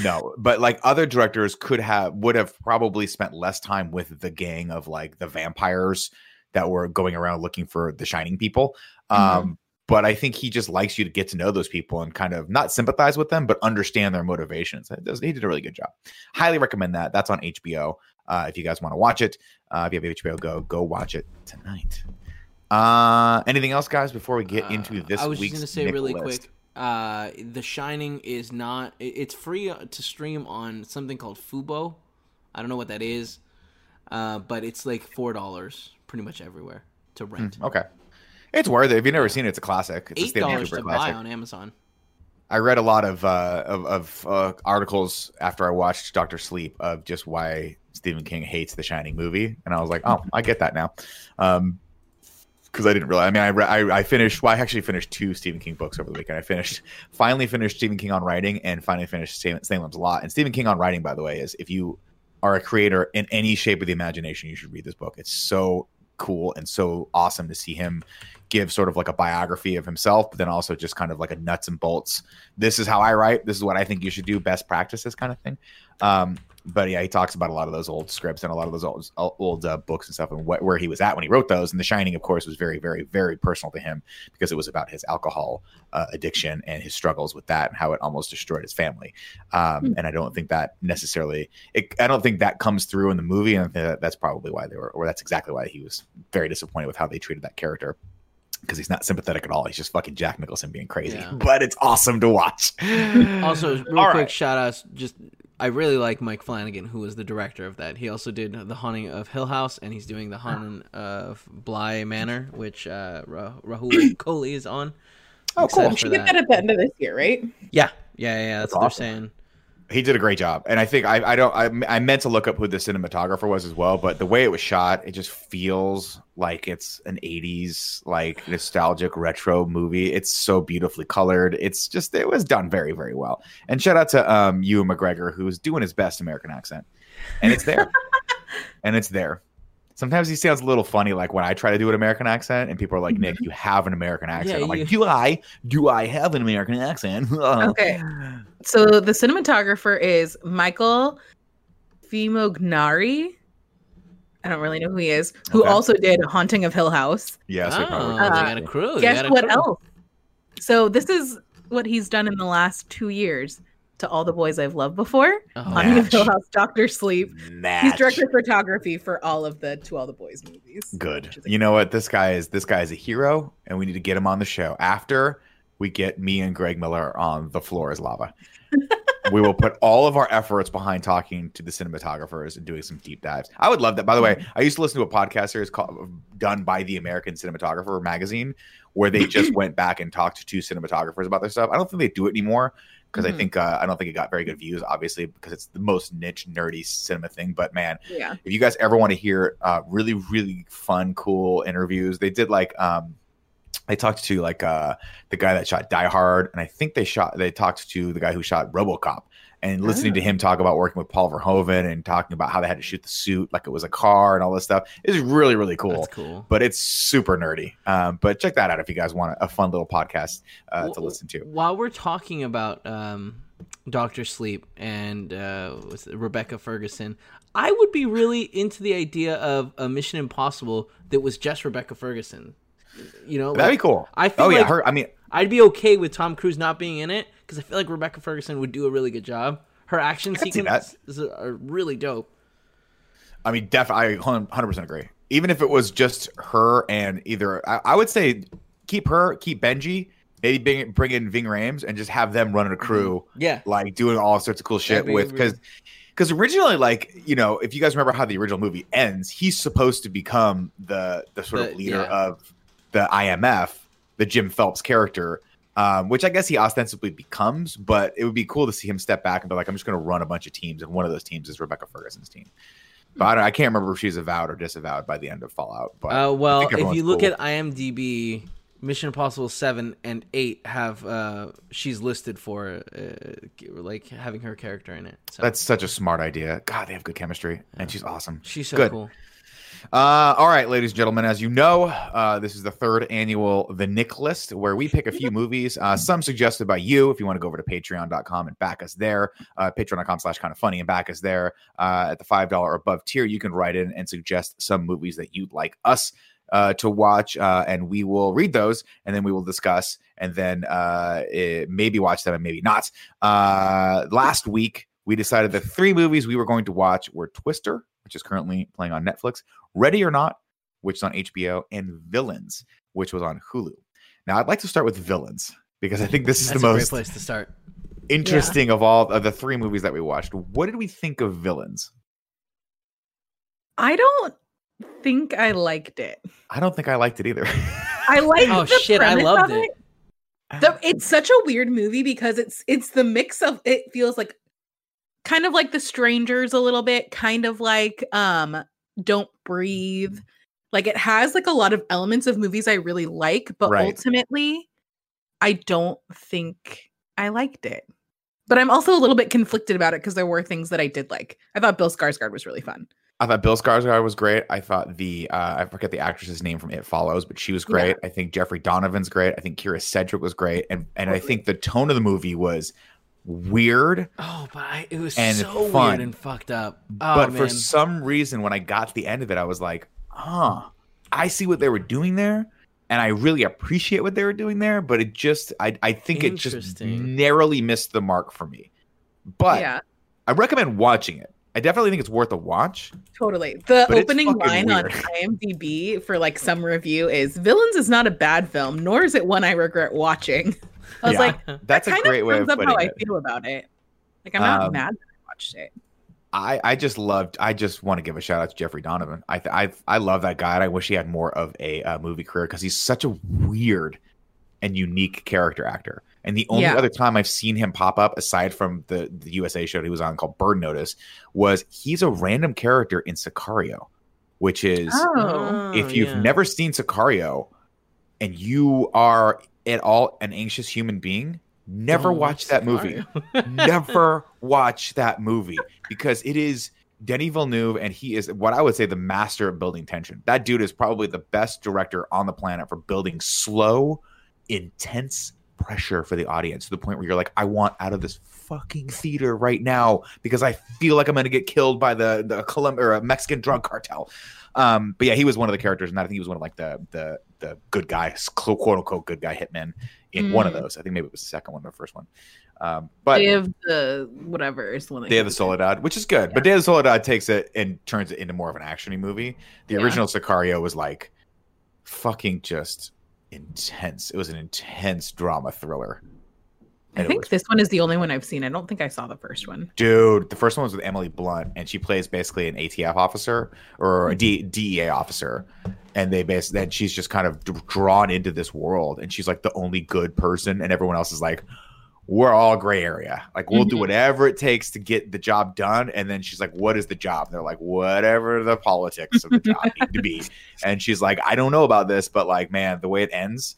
no but like other directors could have would have probably spent less time with the gang of like the vampires that were going around looking for the shining people um but i think he just likes you to get to know those people and kind of not sympathize with them but understand their motivations. Does- he did a really good job. Highly recommend that. That's on hbo uh, if you guys want to watch it. Uh, if you have hbo go go watch it tonight. Uh anything else guys before we get into Uh, this I was just gonna say Nick really list? quick. Uh, The Shining is not. It's free to stream on something called Fubo. I don't know what that is, uh, but it's like four dollars pretty much everywhere to rent. Okay. It's worth it. If you've never seen it, it's a classic. It's a Eight dollars to classic. buy on Amazon. I read a lot of uh, of, of uh, articles after I watched Doctor Sleep of just why Stephen King hates the Shining movie, and I was like, oh, I get that now. Um, because I didn't realize. I mean, I, re- I I finished. Well, I actually finished two Stephen King books over the weekend. I finished, finally finished Stephen King on writing, and finally finished Salem- Salem's Lot. And Stephen King on writing, by the way, is if you are a creator in any shape of the imagination, you should read this book. It's so cool and so awesome to see him give sort of like a biography of himself, but then also just kind of like a nuts and bolts. This is how I write. This is what I think you should do. Best practices kind of thing. Um, but yeah, he talks about a lot of those old scripts and a lot of those old old uh, books and stuff, and wh- where he was at when he wrote those. And The Shining, of course, was very, very, very personal to him because it was about his alcohol uh, addiction and his struggles with that, and how it almost destroyed his family. Um, Hmm. And I don't think that necessarily, it, I don't think that comes through in the movie, and I think that that's probably why they were, or that's exactly why he was very disappointed with how they treated that character. Because he's not sympathetic at all. He's just fucking Jack Nicholson being crazy. Yeah. But it's awesome to watch. Also, real All quick right. shout outs. Just I really like Mike Flanagan, who was the director of that. He also did The Haunting of Hill House, and he's doing The Haunting of Bly Manor, which uh, Ra- Rahul Kohli is on. Oh, cool. We for should get that at the end of this year, right? Yeah, yeah, yeah. That's, That's what awesome. they're saying. He did a great job. And i think i, I don't I, I meant to look up who the cinematographer was as well but the way it was shot it just feels like it's an 80s like nostalgic retro movie. It's so beautifully colored. It's just it was done very very well. And shout out to um Ewan McGregor who's doing his best american accent. And it's there. And it's there sometimes he sounds a little funny like when i try to do an american accent and people are like nick you have an american accent Yeah, i'm like do i do i have an american accent Okay. So the cinematographer is Michael Fimognari. I don't really know who he is. Who Okay. also did Haunting of Hill House. yeah oh, so probably- they Uh, got a crew. they Guess got a what crew. else? So this is what he's done in the last two years to all the boys I've loved before. Oh, of Match. Hill House, Doctor Sleep. He's Match. director of photography for all of the To All the Boys movies. Good. which is a- You know what? This guy is this guy is a hero, and we need to get him on the show after we get me and Greg Miller on the floor is lava. we will put all of our efforts behind talking to the cinematographers and doing some deep dives. I would love that. By the way, mm-hmm. I used to listen to a podcast series called done by the American Cinematographer magazine, where they just went back and talked to two cinematographers about their stuff. I don't think they do it anymore because I Mhm. think uh, I don't think it got very good views, obviously, because it's the most niche, nerdy cinema thing. But man, Yeah. if you guys ever want to hear uh, really really fun cool interviews they did like um they talked to like uh the guy that shot die hard and i think they shot they talked to the guy who shot robocop and listening to him talk about working with paul verhoeven and talking about how they had to shoot the suit like it was a car and all this stuff is really really cool. That's cool. but it's super nerdy. Um, but check that out if you guys want a, a fun little podcast uh, to listen to. While we're talking about um, Doctor Sleep and uh, Rebecca Ferguson, I would be really into the idea of a Mission Impossible that was just Rebecca Ferguson. You know, that'd be cool. I feel oh yeah like her i mean I'd be okay with Tom Cruise not being in it because I feel like Rebecca Ferguson would do a really good job. Her action sequences are really dope. I mean, definitely, I 100% agree. Even if it was just her and either, I, I would say keep her, keep Benji, maybe bring, bring in Ving Rhames and just have them running a mm-hmm. crew, Yeah, like doing all sorts of cool shit That'd with, because. Because originally, like you know, if you guys remember how the original movie ends, he's supposed to become the the sort The- of leader yeah. of the IMF, the Jim Phelps character, um, which I guess he ostensibly becomes. But it would be cool to see him step back and be like, "I'm just going to run a bunch of teams," and one of those teams is Rebecca Ferguson's team. But I, don't, I can't remember if she's avowed or disavowed by the end of Fallout. But Uh, well, if you look cool. at IMDb, Mission Impossible Seven and Eight have uh, she's listed for uh, like having her character in it. So that's such a smart idea. God, they have good chemistry, and she's awesome. she's so good. cool. Uh, all right, ladies and gentlemen, as you know, uh, this is the third annual The Nick List, where we pick a few movies, uh, some suggested by you. If you want to go over to patreon.com and back us there, uh, patreon.com slash kind of funny and back us there uh, at the $5 or above tier, you can write in and suggest some movies that you'd like us uh, to watch, uh, and we will read those and then we will discuss and then uh, eh, maybe watch them and maybe not. Uh, last week, we decided the three movies we were going to watch were Twister, which is currently playing on Netflix, Ready or Not, which is on HBO, and Villains, which was on Hulu. Now, I'd like to start with Villains because I think this is That's the a great most place to start. interesting of all of the three movies that we watched. What did we think of Villains? I don't think I liked it. I don't think I liked it either. I like Oh, the shit, I premise loved of it. The, it's such a weird movie because it's it's the mix of it feels like kind of like the strangers a little bit, kind of like um Don't Breathe. Like it has like a lot of elements of movies I really like, but Right. ultimately I don't think I liked it. But I'm also a little bit conflicted about it because there were things that I did like. I thought Bill Skarsgård was really fun. I thought Bill Skarsgård was great. I thought the uh, I forget the actress's name from It Follows, but she was Yeah. great. I think Jeffrey Donovan's great. I think Kyra Sedgwick was great, and and I think the tone of the movie was weird. Oh, but I, it was And so fun. weird and fucked up. Oh, but man. for some reason, when I got to the end of it, I was like, huh, I see what they were doing there. And I really appreciate what they were doing there, but it just, I, I think it just narrowly missed the mark for me. But yeah, I recommend watching it. I definitely think it's worth a watch. totally. The opening fucking line on. IMDb for like some review is "Villains is not a bad film, nor is it one I regret watching." I was Yeah. like, That's a kind great way of sums up how putting I feel about it. Like I'm not Um, mad that I watched it. I, I just loved. I just want to give a shout out to Jeffrey Donovan. I th- I I love that guy. And I wish he had more of a uh, movie career because he's such a weird and unique character actor. And the only Yeah. other time I've seen him pop up, aside from the the USA show he was on called Burn Notice, was he's a random character in Sicario, which is Oh, if you've yeah. never seen Sicario and you are at all an anxious human being, never Don't watch that movie never watch that movie because it is Denis Villeneuve, and he is what I would say the master of building tension. That dude is probably the best director on the planet for building slow, intense pressure for the audience to the point where you're like, I want out of this fucking theater right now because I feel like I'm going to get killed by the the Colum- or a Mexican drug cartel. Um, but yeah, he was one of the characters, and I think he was one of like the the the good guy, quote unquote good guy hitman in one of Mm. those. I think maybe it was the second one, or the first one. Um, but Day of the whatever is the one. Day of the. Soldado, which is good, but Day of the Soldado takes it and turns it into more of an actiony movie. The Yeah. original Sicario was like fucking just intense. It was an intense drama thriller. I think this one is the only one I've seen. I don't think I saw the first one. dude, the first one was with Emily Blunt, and she plays basically an ATF officer or a D- DEA officer, and they basically then she's just kind of d- drawn into this world, and she's like the only good person, and everyone else is like, we're all gray area. Like we'll do Mhm. whatever it takes to get the job done, and then she's like, what is the job? And they're like, whatever the politics of the job need to be, and she's like, I don't know about this, but like, man, the way it ends,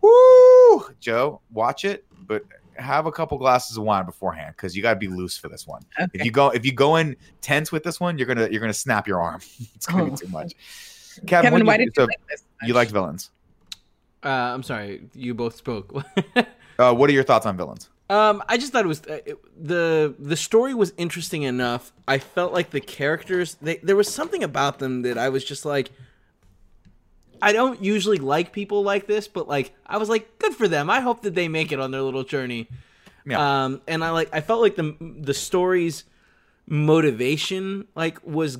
woo, Joe, watch it, but. Have a couple glasses of wine beforehand because you got to be loose for this one if you go if you go in tense with this one, you're gonna you're gonna snap your arm. it's gonna Oh. be too much. Kevin, Kevin, what do why you, did so you like this? you like villains? Uh, I'm sorry, you both spoke. Uh, what are your thoughts on villains? Um, I just thought it was uh, it, the the story was interesting enough. I felt like the characters they, there was something about them that I was just like I don't usually like people like this, but like I was like good for them. I hope that they make it on their little journey. Yeah. Um and I like I felt like the the story's motivation like was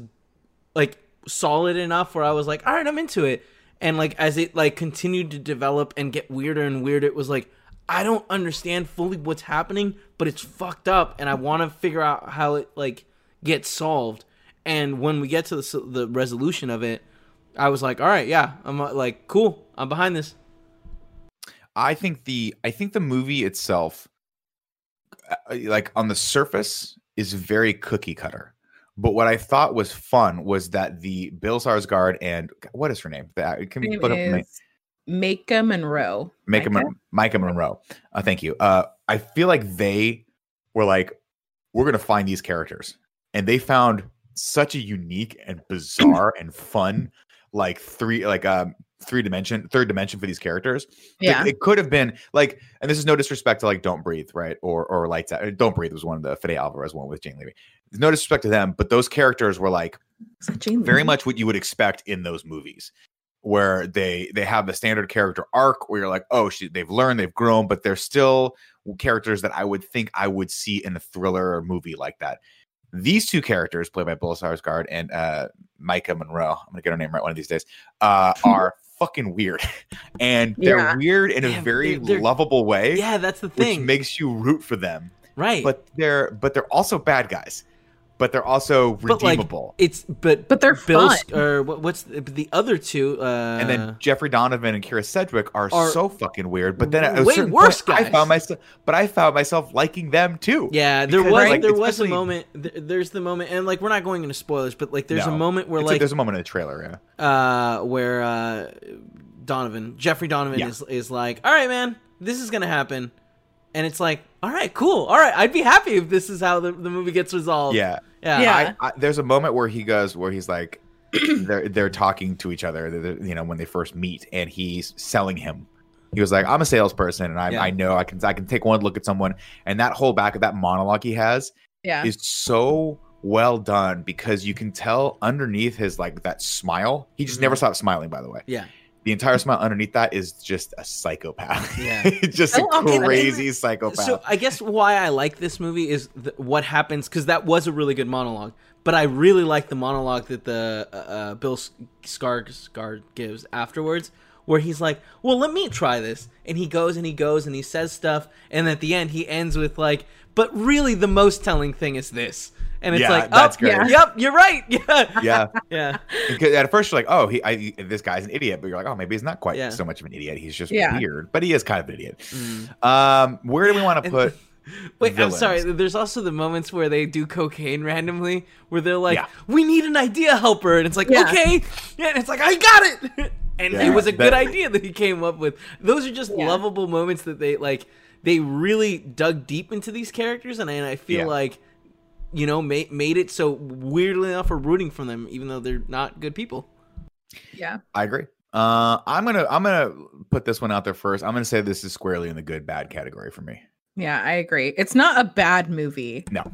like solid enough where I was like, all right, I'm into it. And like as it like continued to develop and get weirder and weirder, it was like I don't understand fully what's happening, but it's fucked up, and I want to figure out how it like gets solved. And when we get to the the resolution of it, I was like, all right, yeah, I'm uh, like, cool, I'm behind this. I think the I think the movie itself, uh, like on the surface, is very cookie cutter. But what I thought was fun was that the Bill Skarsgård and what is her name? That can we Name put up ma- is Maika Monroe. Maika, Maika? Maika Monroe. Uh, thank you. Uh, I feel like they were like, we're gonna find these characters, and they found such a unique and bizarre and fun, like three, like um, three dimension, third dimension for these characters. Yeah. it could have been like, and this is no disrespect to like Don't Breathe, right? Or or Lights Out. Don't Breathe was one of the Fede Alvarez one with Jane Levy. No disrespect to them, but those characters were like Jane very much what you would expect in those movies where they they have the standard character arc where you're like oh she, they've learned they've grown but they're still characters that i would think i would see in a thriller or movie like that these two characters played by Bill Skarsgård and uh Maika Monroe i'm gonna get her name right one of these days uh are fucking weird and they're Yeah. weird in a Yeah, very they're- they're- lovable way Yeah, that's the which thing, makes you root for them right? but they're but they're also bad guys but they're also But, like, redeemable it's but But they're Bill fun. or what's the, the other two? Uh, and then Jeffrey Donovan and Kyra Sedgwick are, are so fucking weird. But then at a way certain worse point, I found myself, but I found myself liking them too. Yeah, there Because, was like, there was a moment. Th- there's the moment, and like we're not going into spoilers, but like there's a moment where It's a- like there's a moment in the trailer. Yeah, uh where uh Donovan Jeffrey Donovan Yeah. is is like, all right, man, this is gonna happen, and it's like, all right, cool, all right, I'd be happy if this is how the, the movie gets resolved. yeah. Yeah, Yeah. I, I, there's a moment where he goes where he's like, they're they're talking to each other. they're- they're- you know, when they first meet, and he's selling him He was like, "I'm a salesperson, and I, Yeah. I know I can I can take one look at someone." And that whole back of that monologue he has Yeah. is so well done because you can tell underneath his like that smile. He just Mhm. never stops smiling. By the way, Yeah. The entire smile underneath that is just a psychopath. Yeah. just a Oh, that is- crazy psychopath. So I guess why I like this movie is th- what happens because that was a really good monologue. But I really like the monologue that the uh, uh, Bill Skarsgård gives afterwards, where he's like, "Well, let me try this," and he goes and he goes and he says stuff, and at the end he ends with like, "But really, the most telling thing is this," and it's Yeah, like, that's "Oh, great. Yep, you're right. Yeah, yeah. yeah, Because at first you're like, oh, he, I, this guy's an idiot, but you're like, oh, maybe he's not quite Yeah. so much of an idiot. He's just Yeah. weird, but he is kind of an idiot. Mm. Um, where do we want to put? Wait, villains? I'm sorry. There's also the moments where they do cocaine randomly, where they're like, Yeah. "We need an idea helper," and it's like, Yeah. "Okay," yeah, and it's like, "I got it," and Yeah, it was a that- good idea that he came up with. Those are just Yeah. lovable moments that they like. They really dug deep into these characters, and I, and I feel Yeah. like, you know, made made it so weirdly enough we're rooting for them, even though they're not good people. yeah. I agree. Uh, I'm gonna I'm gonna put this one out there first. I'm gonna say this is squarely in the good bad category for me. Yeah, I agree. It's not a bad movie. No,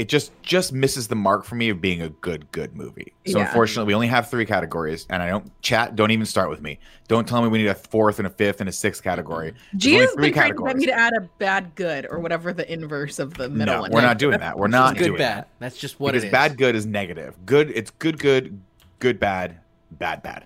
it just just misses the mark for me of being a good good movie. So Yeah. unfortunately, we only have three categories, and I don't chat. Don't even start with me. Don't tell me we need a fourth and a fifth and a sixth category. G only has been trying to get me to add a bad good or whatever the inverse of the middle No, one. we're not doing that. We're not good doing bad. that. That's just what because it is. bad good is negative. Good, it's good, good, good, bad, bad, bad.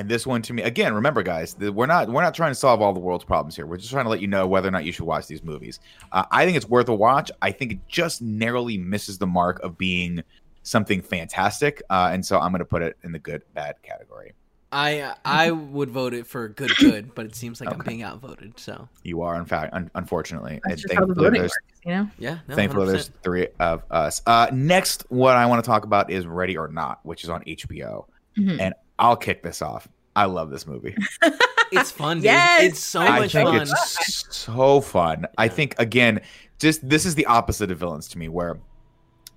And this one to me, again, remember, guys, that we're not we're not trying to solve all the world's problems here. We're just trying to let you know whether or not you should watch these movies. Uh, I think it's worth a watch. I think it just narrowly misses the mark of being something fantastic, uh, and so I'm going to put it in the good bad category. I uh, I would vote it for good good, but it seems like I'm being outvoted. So You are, in fact, un- unfortunately, That's and just how the voting works, you know? yeah, no, thankfully 100%. there's three of us. Uh, next, what I want to talk about is Ready or Not, which is on HBO. Mhm. And I'll kick this off. I love this movie. It's fun, dude. Yes! It's so I much think fun. it's so fun. I think again, just this is the opposite of villains to me. Where,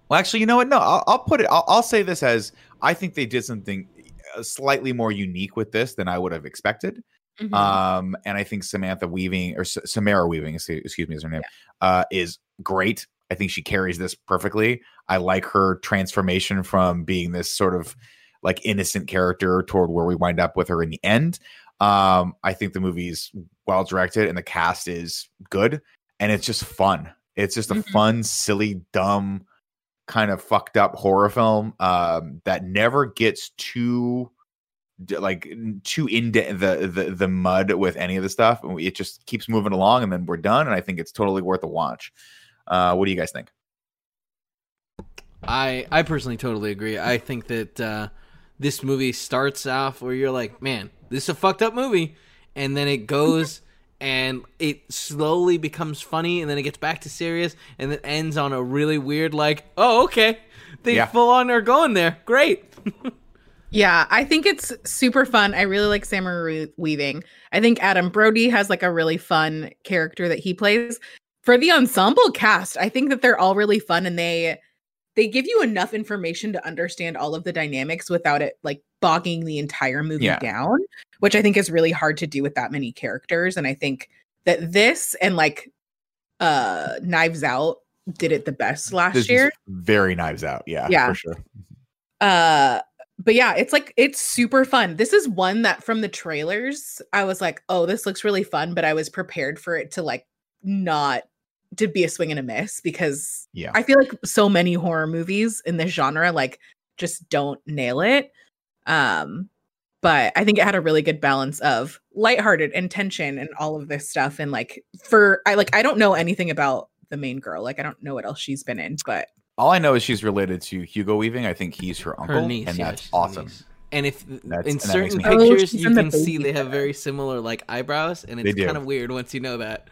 well, actually, you know what? No, I'll, I'll put it. I'll, I'll say this as I think they did something uh, slightly more unique with this than I would have expected. Mhm. Um, and I think Samantha Weaving or S- Samara Weaving, excuse excuse me, is her name, uh, is great. I think she carries this perfectly. I like her transformation from being this sort of like innocent character toward where we wind up with her in the end. Um, I think the movie's well directed and the cast is good and it's just fun. It's just a Mhm. fun, silly, dumb, kind of fucked up horror film um, that never gets too like n- too into the, the the mud with any of the stuff. It just keeps moving along and then we're done. And I think it's totally worth a watch. Uh, what do you guys think? I I personally totally agree. I think that uh, this movie starts off where you're like, man, this is a fucked up movie, and then it goes and it slowly becomes funny, and then it gets back to serious, and then ends on a really weird like, oh okay, they Yeah. full on are going there, great. Yeah, I think it's super fun. I really like Samara Weaving. I think Adam Brody has like a really fun character that he plays. For the ensemble cast, I think that they're all really fun and they they give you enough information to understand all of the dynamics without it like bogging the entire movie Yeah. down, which I think is really hard to do with that many characters and I think that this and like uh Knives Out did it the best last This year. very knives out. Yeah, Yeah. for sure. uh but yeah it's like it's super fun this is one that from the trailers i was like oh this looks really fun but i was prepared for it to like not to be a swing and a miss because Yeah. i feel like so many horror movies in this genre like just don't nail it um but i think it had a really good balance of lighthearted and tension and all of this stuff and like for i like i don't know anything about the main girl like i don't know what else she's been in but All I know is she's related to Hugo Weaving. I think he's her uncle, Her niece, and yeah, that's she's awesome. niece. And if and in that certain me- Oh, pictures you in the can see they have very similar like eyebrows, and it's kind of weird once you know that.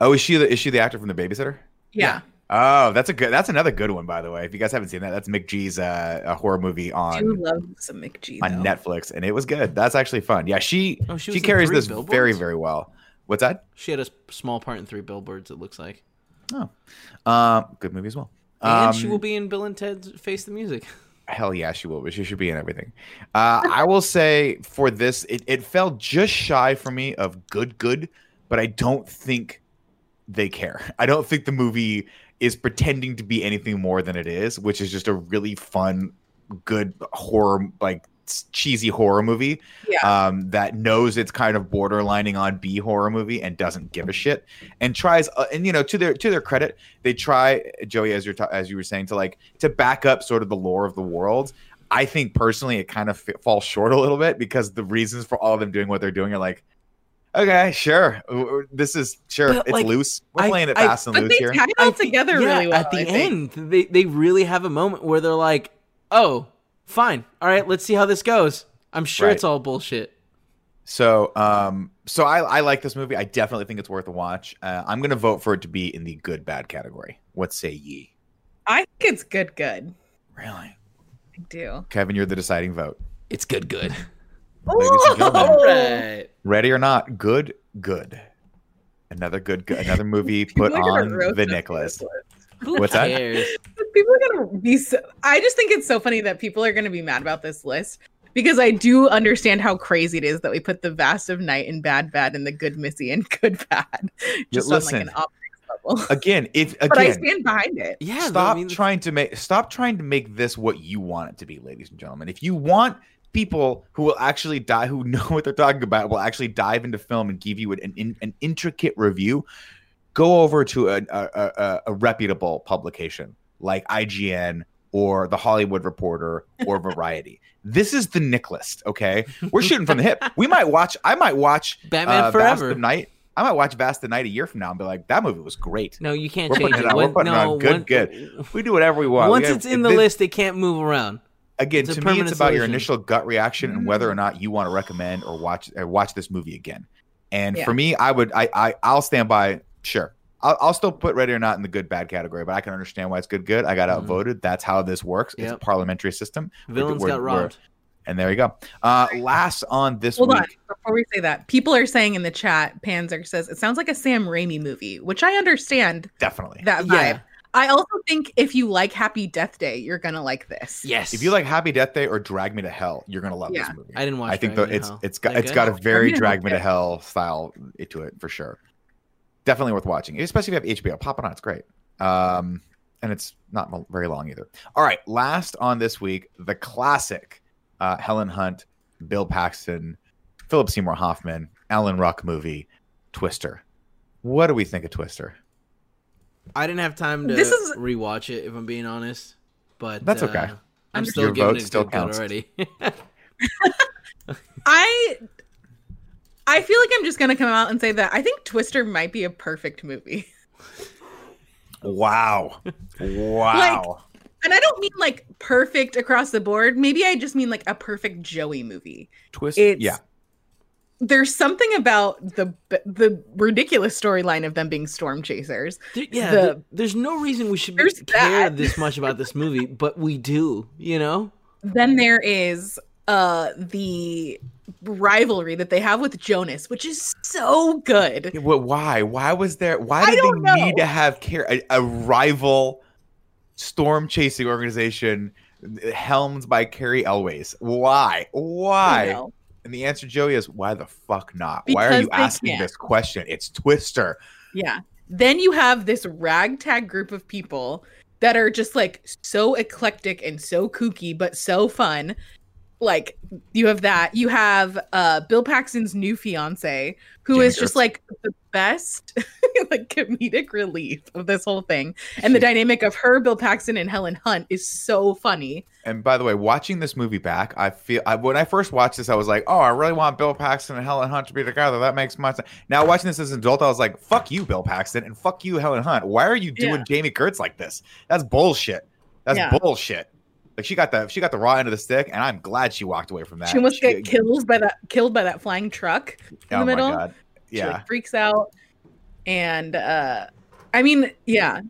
Oh, is she the is she the actor from The Babysitter? yeah, Oh, that's a good. That's another good one, by the way. If you guys haven't seen that, that's McG's uh, a horror movie on. I do on love some mcg on though. Netflix, and it was good. That's actually fun. Yeah, she Oh, she she, carries this Billboards? very very well. What's that? She had a small part in Three Billboards. It looks like, Oh. Um, good movie as well. and Um, she will be in Bill and Ted's Face the Music. Hell yeah, she will. But she should be in everything. Uh, I will say for this, it, it fell just shy for me of good, good, but I don't think they care. I don't think the movie is pretending to be anything more than it is, which is just a really fun, good horror, like cheesy horror movie Yeah. um, that knows it's kind of borderlining on B horror movie and doesn't give a shit and tries. Uh, and you know, to their to their credit, they try Joey as ta- as you were saying to like to back up sort of the lore of the world. I think personally, it kind of f- falls short a little bit because the reasons for all of them doing what they're doing are like, okay, sure, w- w- this is sure, But, it's like, loose. We're I- playing it I- fast and But loose they here. tie it all I think- together yeah, really well. At the I think. end, they they really have a moment where they're like, "Oh, fine, all right, let's see how this goes." I'm sure Right. it's all bullshit. So, um, so I, I like this movie. I definitely think it's worth a watch. Uh, I'm gonna vote for it to be in the good bad category. What say ye? I think it's good. Good. Really, I do. Kevin? You're the deciding vote. It's good, good. Ladies and gentlemen. All right. Ready or not, good, good. Another good, good another movie put on the us Nicholas. Who What's that? People are gonna be. So, I just think it's so funny that people are gonna be mad about this list because I do understand how crazy it is that we put the Vast of Night and Bad Bad and the Good Missy and Good Bad just on like an optics level. Again, if but I stand behind it. Yeah, stop I mean, trying to make stop trying to make this what you want it to be, ladies and gentlemen. If you want people who will actually die, who know what they're talking about, will actually dive into film and give you an an, an intricate review, go over to a, a, a, a reputable publication like IGN or the Hollywood Reporter or Variety. this is the Nick list, okay? We're shooting from the hip. We might watch. I might watch Batman uh, Vast Forever. of Night. I might watch Vast of Night a year from now and be like, that movie was great. No, you can't We're change it. it on- we're When- putting it no, on good, one- good. We do whatever we want. Once it's in the list, it can't move around. Again It's to me it's about your initial gut reaction and whether or not you want to recommend or watch or watch this movie again and Yeah. for me i would i, I i'll stand by sure I'll, I'll still put ready or not in the good bad category but i can understand why it's good good i got Mhm. outvoted that's how this works it's a parliamentary system Villains we're- got robbed. and there you go uh last on this Hold week on. Before we say that, people are saying in the chat, Panzer says it sounds like a Sam Raimi movie, which I understand definitely that vibe. Yeah. I also think if you like Happy Death Day, you're gonna like this. Yes. if you like happy death day or drag me to hell you're gonna love Yeah. this movie I didn't watch. I think Drag that Me to it's Hell. it's got Is that it's good? got a very Drag Me to drag me to Hell. hell style to it for sure. Definitely worth watching, especially if you have HBO. Pop it on; it's great. Um, and it's not very long either. All right, last on this week, the classic uh, Helen Hunt, Bill Paxton, Philip Seymour Hoffman, Alan Ruck movie, Twister. What do we think of Twister? I didn't have time to This is- rewatch it, if I'm being honest. But That's uh, okay. I'm Your still vote giving it still good good counts. already. I I feel like I'm just gonna come out and say that I think Twister might be a perfect movie. Wow, wow. And I don't mean like perfect across the board. Maybe I just mean like a perfect Joey movie. Twist. It's yeah, there's something about the the ridiculous storyline of them being storm chasers. There- yeah, The- there- there's no reason we should care that. this much about this movie, but we do. You know, Then there is uh the rivalry that they have with Jonas, which is so good. Yeah, What? Why? Why was there? Why I did they know. need to have care a, a rival storm chasing organization helmed by Cary Elwes? Why? You Why? And the answer, Joey, is why the fuck not? why are you asking can't. this question? It's Twister. Yeah. Then you have this ragtag group of people that are just like so eclectic and so kooky, but so fun. Like you have that. You have uh Bill Paxton's new fiance, who is just like the best like comedic relief of this whole thing. And the dynamic of her, Bill Paxton, and Helen Hunt is so funny. And by the way, watching this movie back, I feel I, when I first watched this, I was like, "Oh, I really want Bill Paxton and Helen Hunt to be together. That makes my sense." Now watching this as an adult, I was like, "Fuck you, Bill Paxton, and fuck you, Helen Hunt. Why are you doing Yeah. Jami Gertz like this? That's bullshit. That's Yeah. bullshit." Like she got the she got the raw end of the stick, and I'm glad she walked away from that. She almost get killed by that killed by that flying truck in Oh the middle. my She Yeah, like freaks out. And uh I mean, yeah.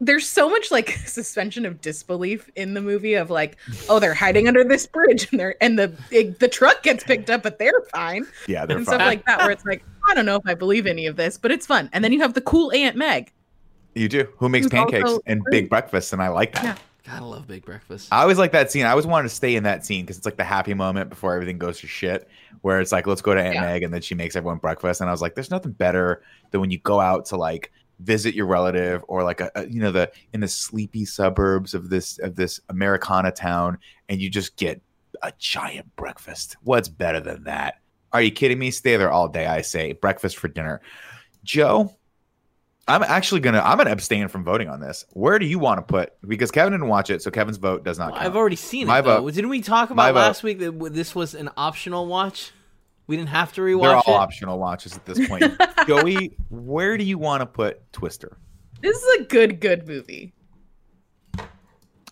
There's so much like suspension of disbelief in the movie of like, oh, they're hiding under this bridge and they're and the it, the truck gets picked up, but they're fine. yeah, they're and fine. stuff like that, where it's like, I don't know if I believe any of this, but it's fun. And then you have the cool Aunt Meg. you do. Who makes pancakes also and big breakfasts, and I like that. Yeah. I love Big Breakfast. I always like that scene. I always wanted to stay in that scene because it's like the happy moment before everything goes to shit, where it's like, let's go to Aunt Yeah. Meg, and then she makes everyone breakfast. And I was like, there's nothing better than when you go out to like visit your relative or like a, a you know the in the sleepy suburbs of this of this Americana town, and you just get a giant breakfast. What's better than that? Are you kidding me? Stay there all day. I say breakfast for dinner. Joe, I'm actually gonna I'm gonna abstain from voting on this. Where do you want to put? Because Kevin didn't watch it, so Kevin's vote does not Well, count. I've already seen My it. Though. vote- Didn't we talk my about vote- last week that this was an optional watch? We didn't have to rewatch They're all it. optional watches at this point. Joey, where do you want to put Twister? This is a good, good movie.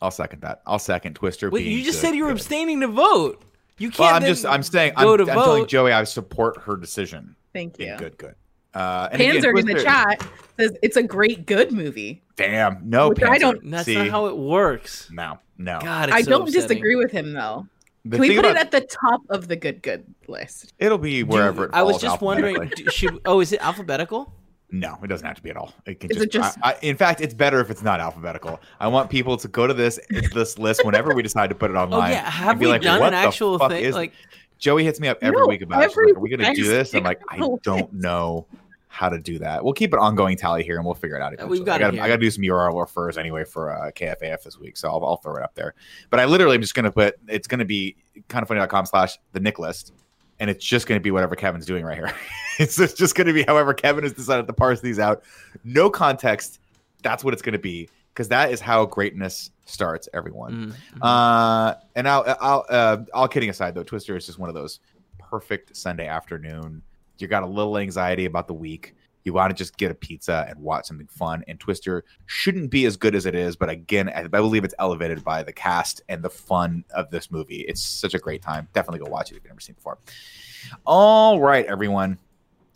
I'll second that. I'll second Twister. Wait, being you just good, said you were good. abstaining to vote. You can't. Well, I'm then just I'm saying I'm, I'm telling. Joey I support her decision. Thank you. good, good. Uh, and again, in the Twister- chat says it's a great, good movie. Damn, no, Which I don't- That's See, not how it works. no, no. God, it's I so don't upsetting. disagree with him though. The Can we put about- it at the top of the good, good list? It'll be Do- wherever it I was just wondering. do- Should oh, is it alphabetical? No, it doesn't have to be at all. It can Is just. it just- I, I, in fact, it's better if it's not alphabetical. I want people to go to this this list whenever we decide to put it online. Oh online. yeah, have and be we like, done "What an actual thing? is-" Like, Joey hits me up every No, week about it. She's every like, Are we going to do this? I'm like, I don't know how to do that. We'll keep an ongoing tally here and we'll figure it out. Uh, we've got I got to do some URL refers anyway for uh, KFAF this week, so I'll, I'll throw it up there. But I literally am just going to put it's going to be kindafunny.com slash the Nick list, and it's just going to be whatever Kevin's doing right here. it's just, just going to be however Kevin has decided to parse these out. No context. That's what it's going to be because that is how greatness starts. Everyone. mm, mm. Uh, and I'll, I'll, uh, all kidding aside though, Twister is just one of those perfect Sunday afternoon. You got a little anxiety about the week. You want to just get a pizza and watch something fun. And Twister shouldn't be as good as it is, but again, I I believe it's elevated by the cast and the fun of this movie. It's such a great time. Definitely go watch it if you've never seen it before. All right, everyone.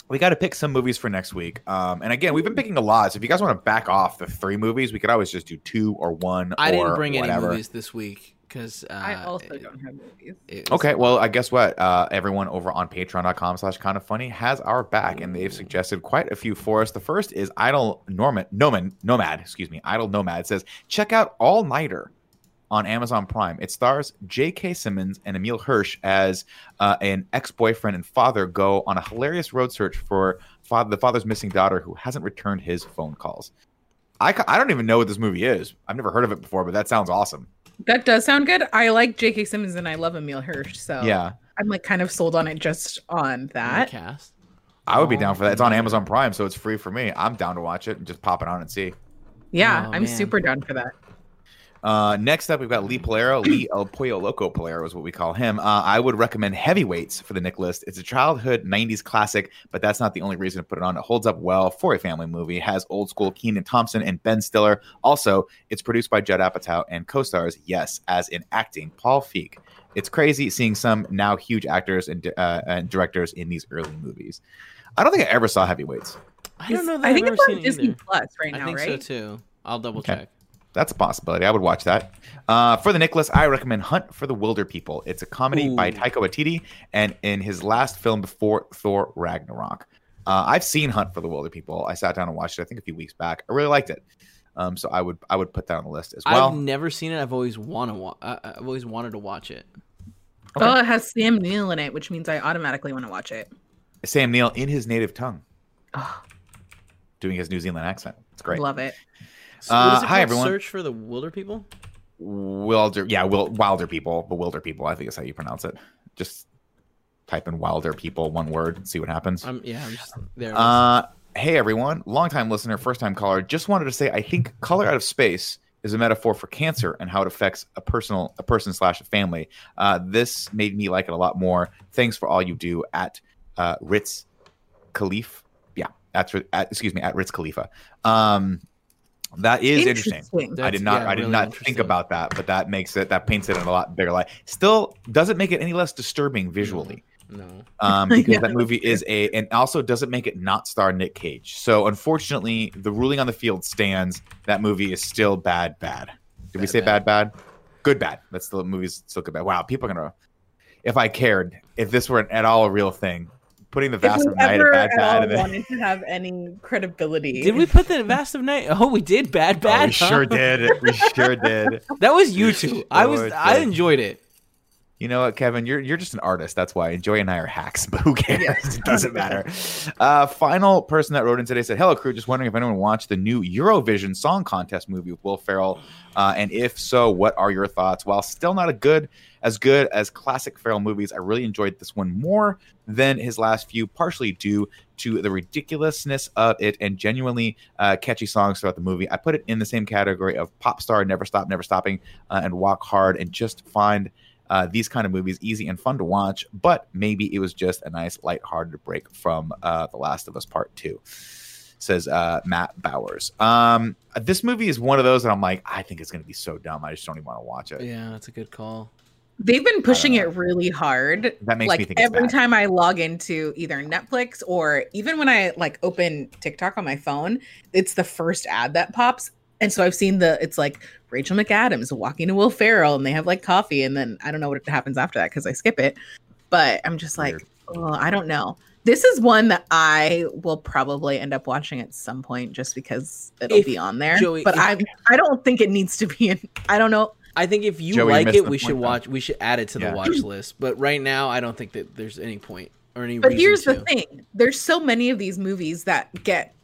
We got to pick some movies for next week. Um, and again, we've been picking a lot. So if you guys want to back off the three movies, we could always just do two or one. I didn't bring whatever. any movies this week because uh, I also it- don't have movies. it Okay, well, I guess what? Uh, everyone over on patreon.com slash kind of funny has our back, and they've suggested quite a few for us. The first is Idle Norman, Noman, Nomad, excuse me, Idle Nomad says, check out All Nighter on Amazon Prime. It stars J.K. Simmons and Emile Hirsch as uh, an ex boyfriend and father go on a hilarious road search for father, the father's missing daughter who hasn't returned his phone calls. I, I don't even know what this movie is. I've never heard of it before, but that sounds awesome. That does sound good. I like J.K. Simmons and I love Emile Hirsch, so Yeah. I'm like kind of sold on it just on that. cast. I would be Oh, down for that. It's on. Amazon Prime, so it's free for me. I'm down to watch it and just pop it on and see. Yeah, Oh, I'm man. super down for that. Uh, next up, we've got Lee Polero. Lee El Pollo Loco Polero is what we call him. Uh, I would recommend Heavyweights for the Nick list. It's a childhood 90s classic, but that's not the only reason to put it on. It holds up well for a family movie. It has old school Kenan Thompson and Ben Stiller. Also, it's produced by Judd Apatow and co stars, yes, as in acting, Paul Feig. It's crazy seeing some now huge actors and, uh, and directors in these early movies. I don't think I ever saw Heavyweights. I don't know that I think have it's ever on seen Disney it either. Plus right I think right? so too. I'll double Okay. check. That's a possibility. I would watch that. Uh, for the Nick list, I recommend Hunt for the Wilderpeople. It's a comedy by Ooh. Taika Waititi, and in his last film before Thor Ragnarok. Uh, I've seen Hunt for the Wilderpeople. I sat down and watched it. I think a few weeks back. I really liked it. Um, so I would I would put that on the list as well. I've never seen it. I've always want to. Wa- uh, I've always wanted to watch it. Okay. Oh, it has Sam Neill in it, which means I automatically want to watch it. Sam Neill in his native tongue, Oh, doing his New Zealand accent. It's great. love it. Uh, what is it hi, everyone. Search for the Wilder people. Wilder, yeah, Wil- Wilder People, Bewilder People. I think is how you pronounce it. Just type in Wilder People, one word, and see what happens. I'm yeah. I'm just there. Uh, hey everyone, longtime listener, first time caller. Just wanted to say I think color out of space is a metaphor for cancer and how it affects a personal, a person slash a family. Uh, this made me like it a lot more. Thanks for all you do at uh, Ritz Khalif. Yeah, at, at excuse me at Ritz Khalifa. Um, that is interesting. I did not. yeah, I did really not think about that, but that makes it. That paints it in a lot bigger light. Still, doesn't make it any less disturbing visually no. um, because Yeah, that movie is a and also doesn't make it not star Nick Cage. So unfortunately, the ruling on the field stands. That movie is still bad. Bad. Did we say bad? Bad. Good. Bad. That's the movie's still good. Bad. Wow. People are gonna. If I cared, if this were at all a real thing, putting the If vast we of night ever bad bad. all and then- wanted to have any credibility, Did we put the vast of night? Oh, we did. Bad, Oh, bad. we huh? sure did. We sure did. That was you two. I was. I enjoyed it. You know what, Kevin? You're you're just an artist. That's why. Joy and I are hacks, but who cares? Yes. it doesn't matter. Uh, final person that wrote in today said, "Hello, crew. Just wondering if anyone watched the new Eurovision Song Contest movie with Will Ferrell, uh, and if so, what are your thoughts? While still not a good as good as classic Ferrell movies, I really enjoyed this one more than his last few, partially due to the ridiculousness of it and genuinely uh, catchy songs throughout the movie. I put it in the same category of Pop Star, Never Stop, Never Stopping, uh, and Walk Hard, and just find." uh, these kind of movies easy and fun to watch, but maybe it was just a nice lighthearted break from uh, The Last of Us Part 2. Says uh, Matt Bowers. Um, this movie is one of those that I'm like, I think it's going to be so dumb. I just don't even want to watch it. Yeah, that's a good call. They've been pushing it uh, really hard. That makes me like think it's every bad. time I log into either Netflix or even when I like open TikTok on my phone, it's the first ad that pops. And so I've seen the it's like Rachel McAdams walking to Will Ferrell and they have like coffee and then I don't know what happens after that because I skip it. But I'm just like, oh, I don't know. This is one that I will probably end up watching at some point just because it'll If- be on there. Joey, but I I don't think it needs to be in I don't know. I think if you Joey, like it, we should point, though. watch. We should add it to Yeah. the watch list. But right now, I don't think that there's any point or any. But reason here's to. the thing: there's so many of these movies that get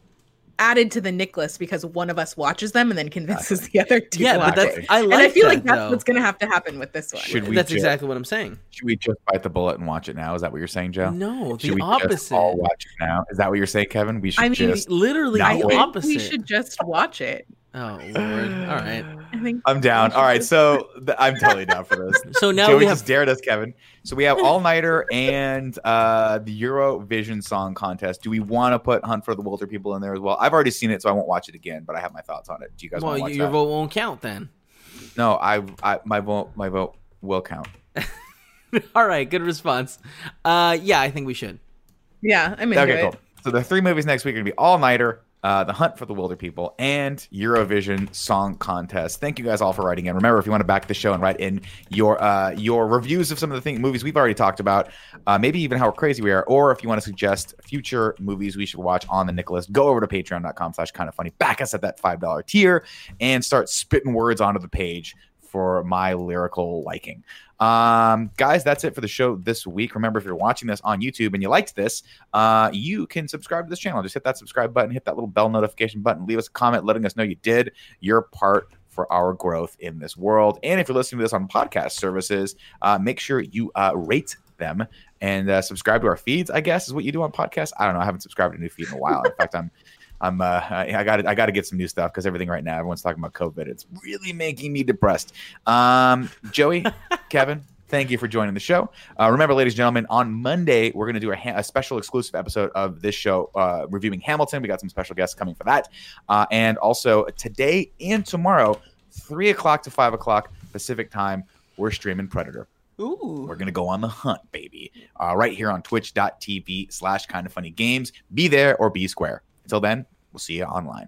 added to the Nick list because one of us watches them and then convinces the other to Yeah, watch but that's it. I like. and I feel that, like that's though. what's going to have to happen with this one. Should we That's just, exactly what I'm saying. Should we just bite the bullet and watch it now? Is that what you're saying, Joe? No, Should the we opposite. just all watch it now? Is that what you're saying, Kevin? We should I mean, just. Literally Not the wait. I think opposite. we should just watch it. Oh lord! All right. I think I'm down. All right, so th- I'm totally down for this. So now Joey we have just dared us, Kevin. So we have All Nighter and uh, the Eurovision Song Contest. Do we want to put Hunt for the Wilderpeople in there as well? I've already seen it, so I won't watch it again. But I have my thoughts on it. Do you guys well, watch your that? vote won't count then. No, I, I, my vote, my vote will count. All right, good response. Uh, yeah, I think we should. yeah, I'm into Okay, it. cool. So the three movies next week are gonna be All Nighter, uh, The Hunt for the Wilderpeople, and Eurovision Song Contest. Thank you guys all for writing in. Remember, if you want to back the show and write in your uh, your reviews of some of the thing, movies we've already talked about, uh, maybe even how crazy we are, or if you want to suggest future movies we should watch on the Nick list, go over to patreon.com slash kind of funny, back us at that $5 tier, and start spitting words onto the page for my lyrical liking. Um, guys, that's it for the show this week. Remember, if you're watching this on YouTube and you liked this, uh, you can subscribe to this channel. Just hit that subscribe button, hit that little bell notification button, leave us a comment letting us know you did your part for our growth in this world. And if you're listening to this on podcast services, uh, make sure you uh, rate them and uh, subscribe to our feeds. I guess is what you do on podcasts. I don't know. I haven't subscribed to a new feed in a while. In fact, I'm. I'm uh, I, got I got to get some new stuff because everything right now everyone's talking about COVID. It's really making me depressed. Um, Joey, Kevin, thank you for joining the show. Uh, remember, ladies and gentlemen, on Monday we're going to do a, ha- a special exclusive episode of this show uh, reviewing Hamilton. We got some special guests coming for that, uh, and also today and tomorrow, three o'clock to five o'clock Pacific time, we're streaming Predator. Ooh. We're gonna go on the hunt, baby. Uh, right here on twitch.tv slash kind of funny games. Be there or be square. Until then, we'll see you online.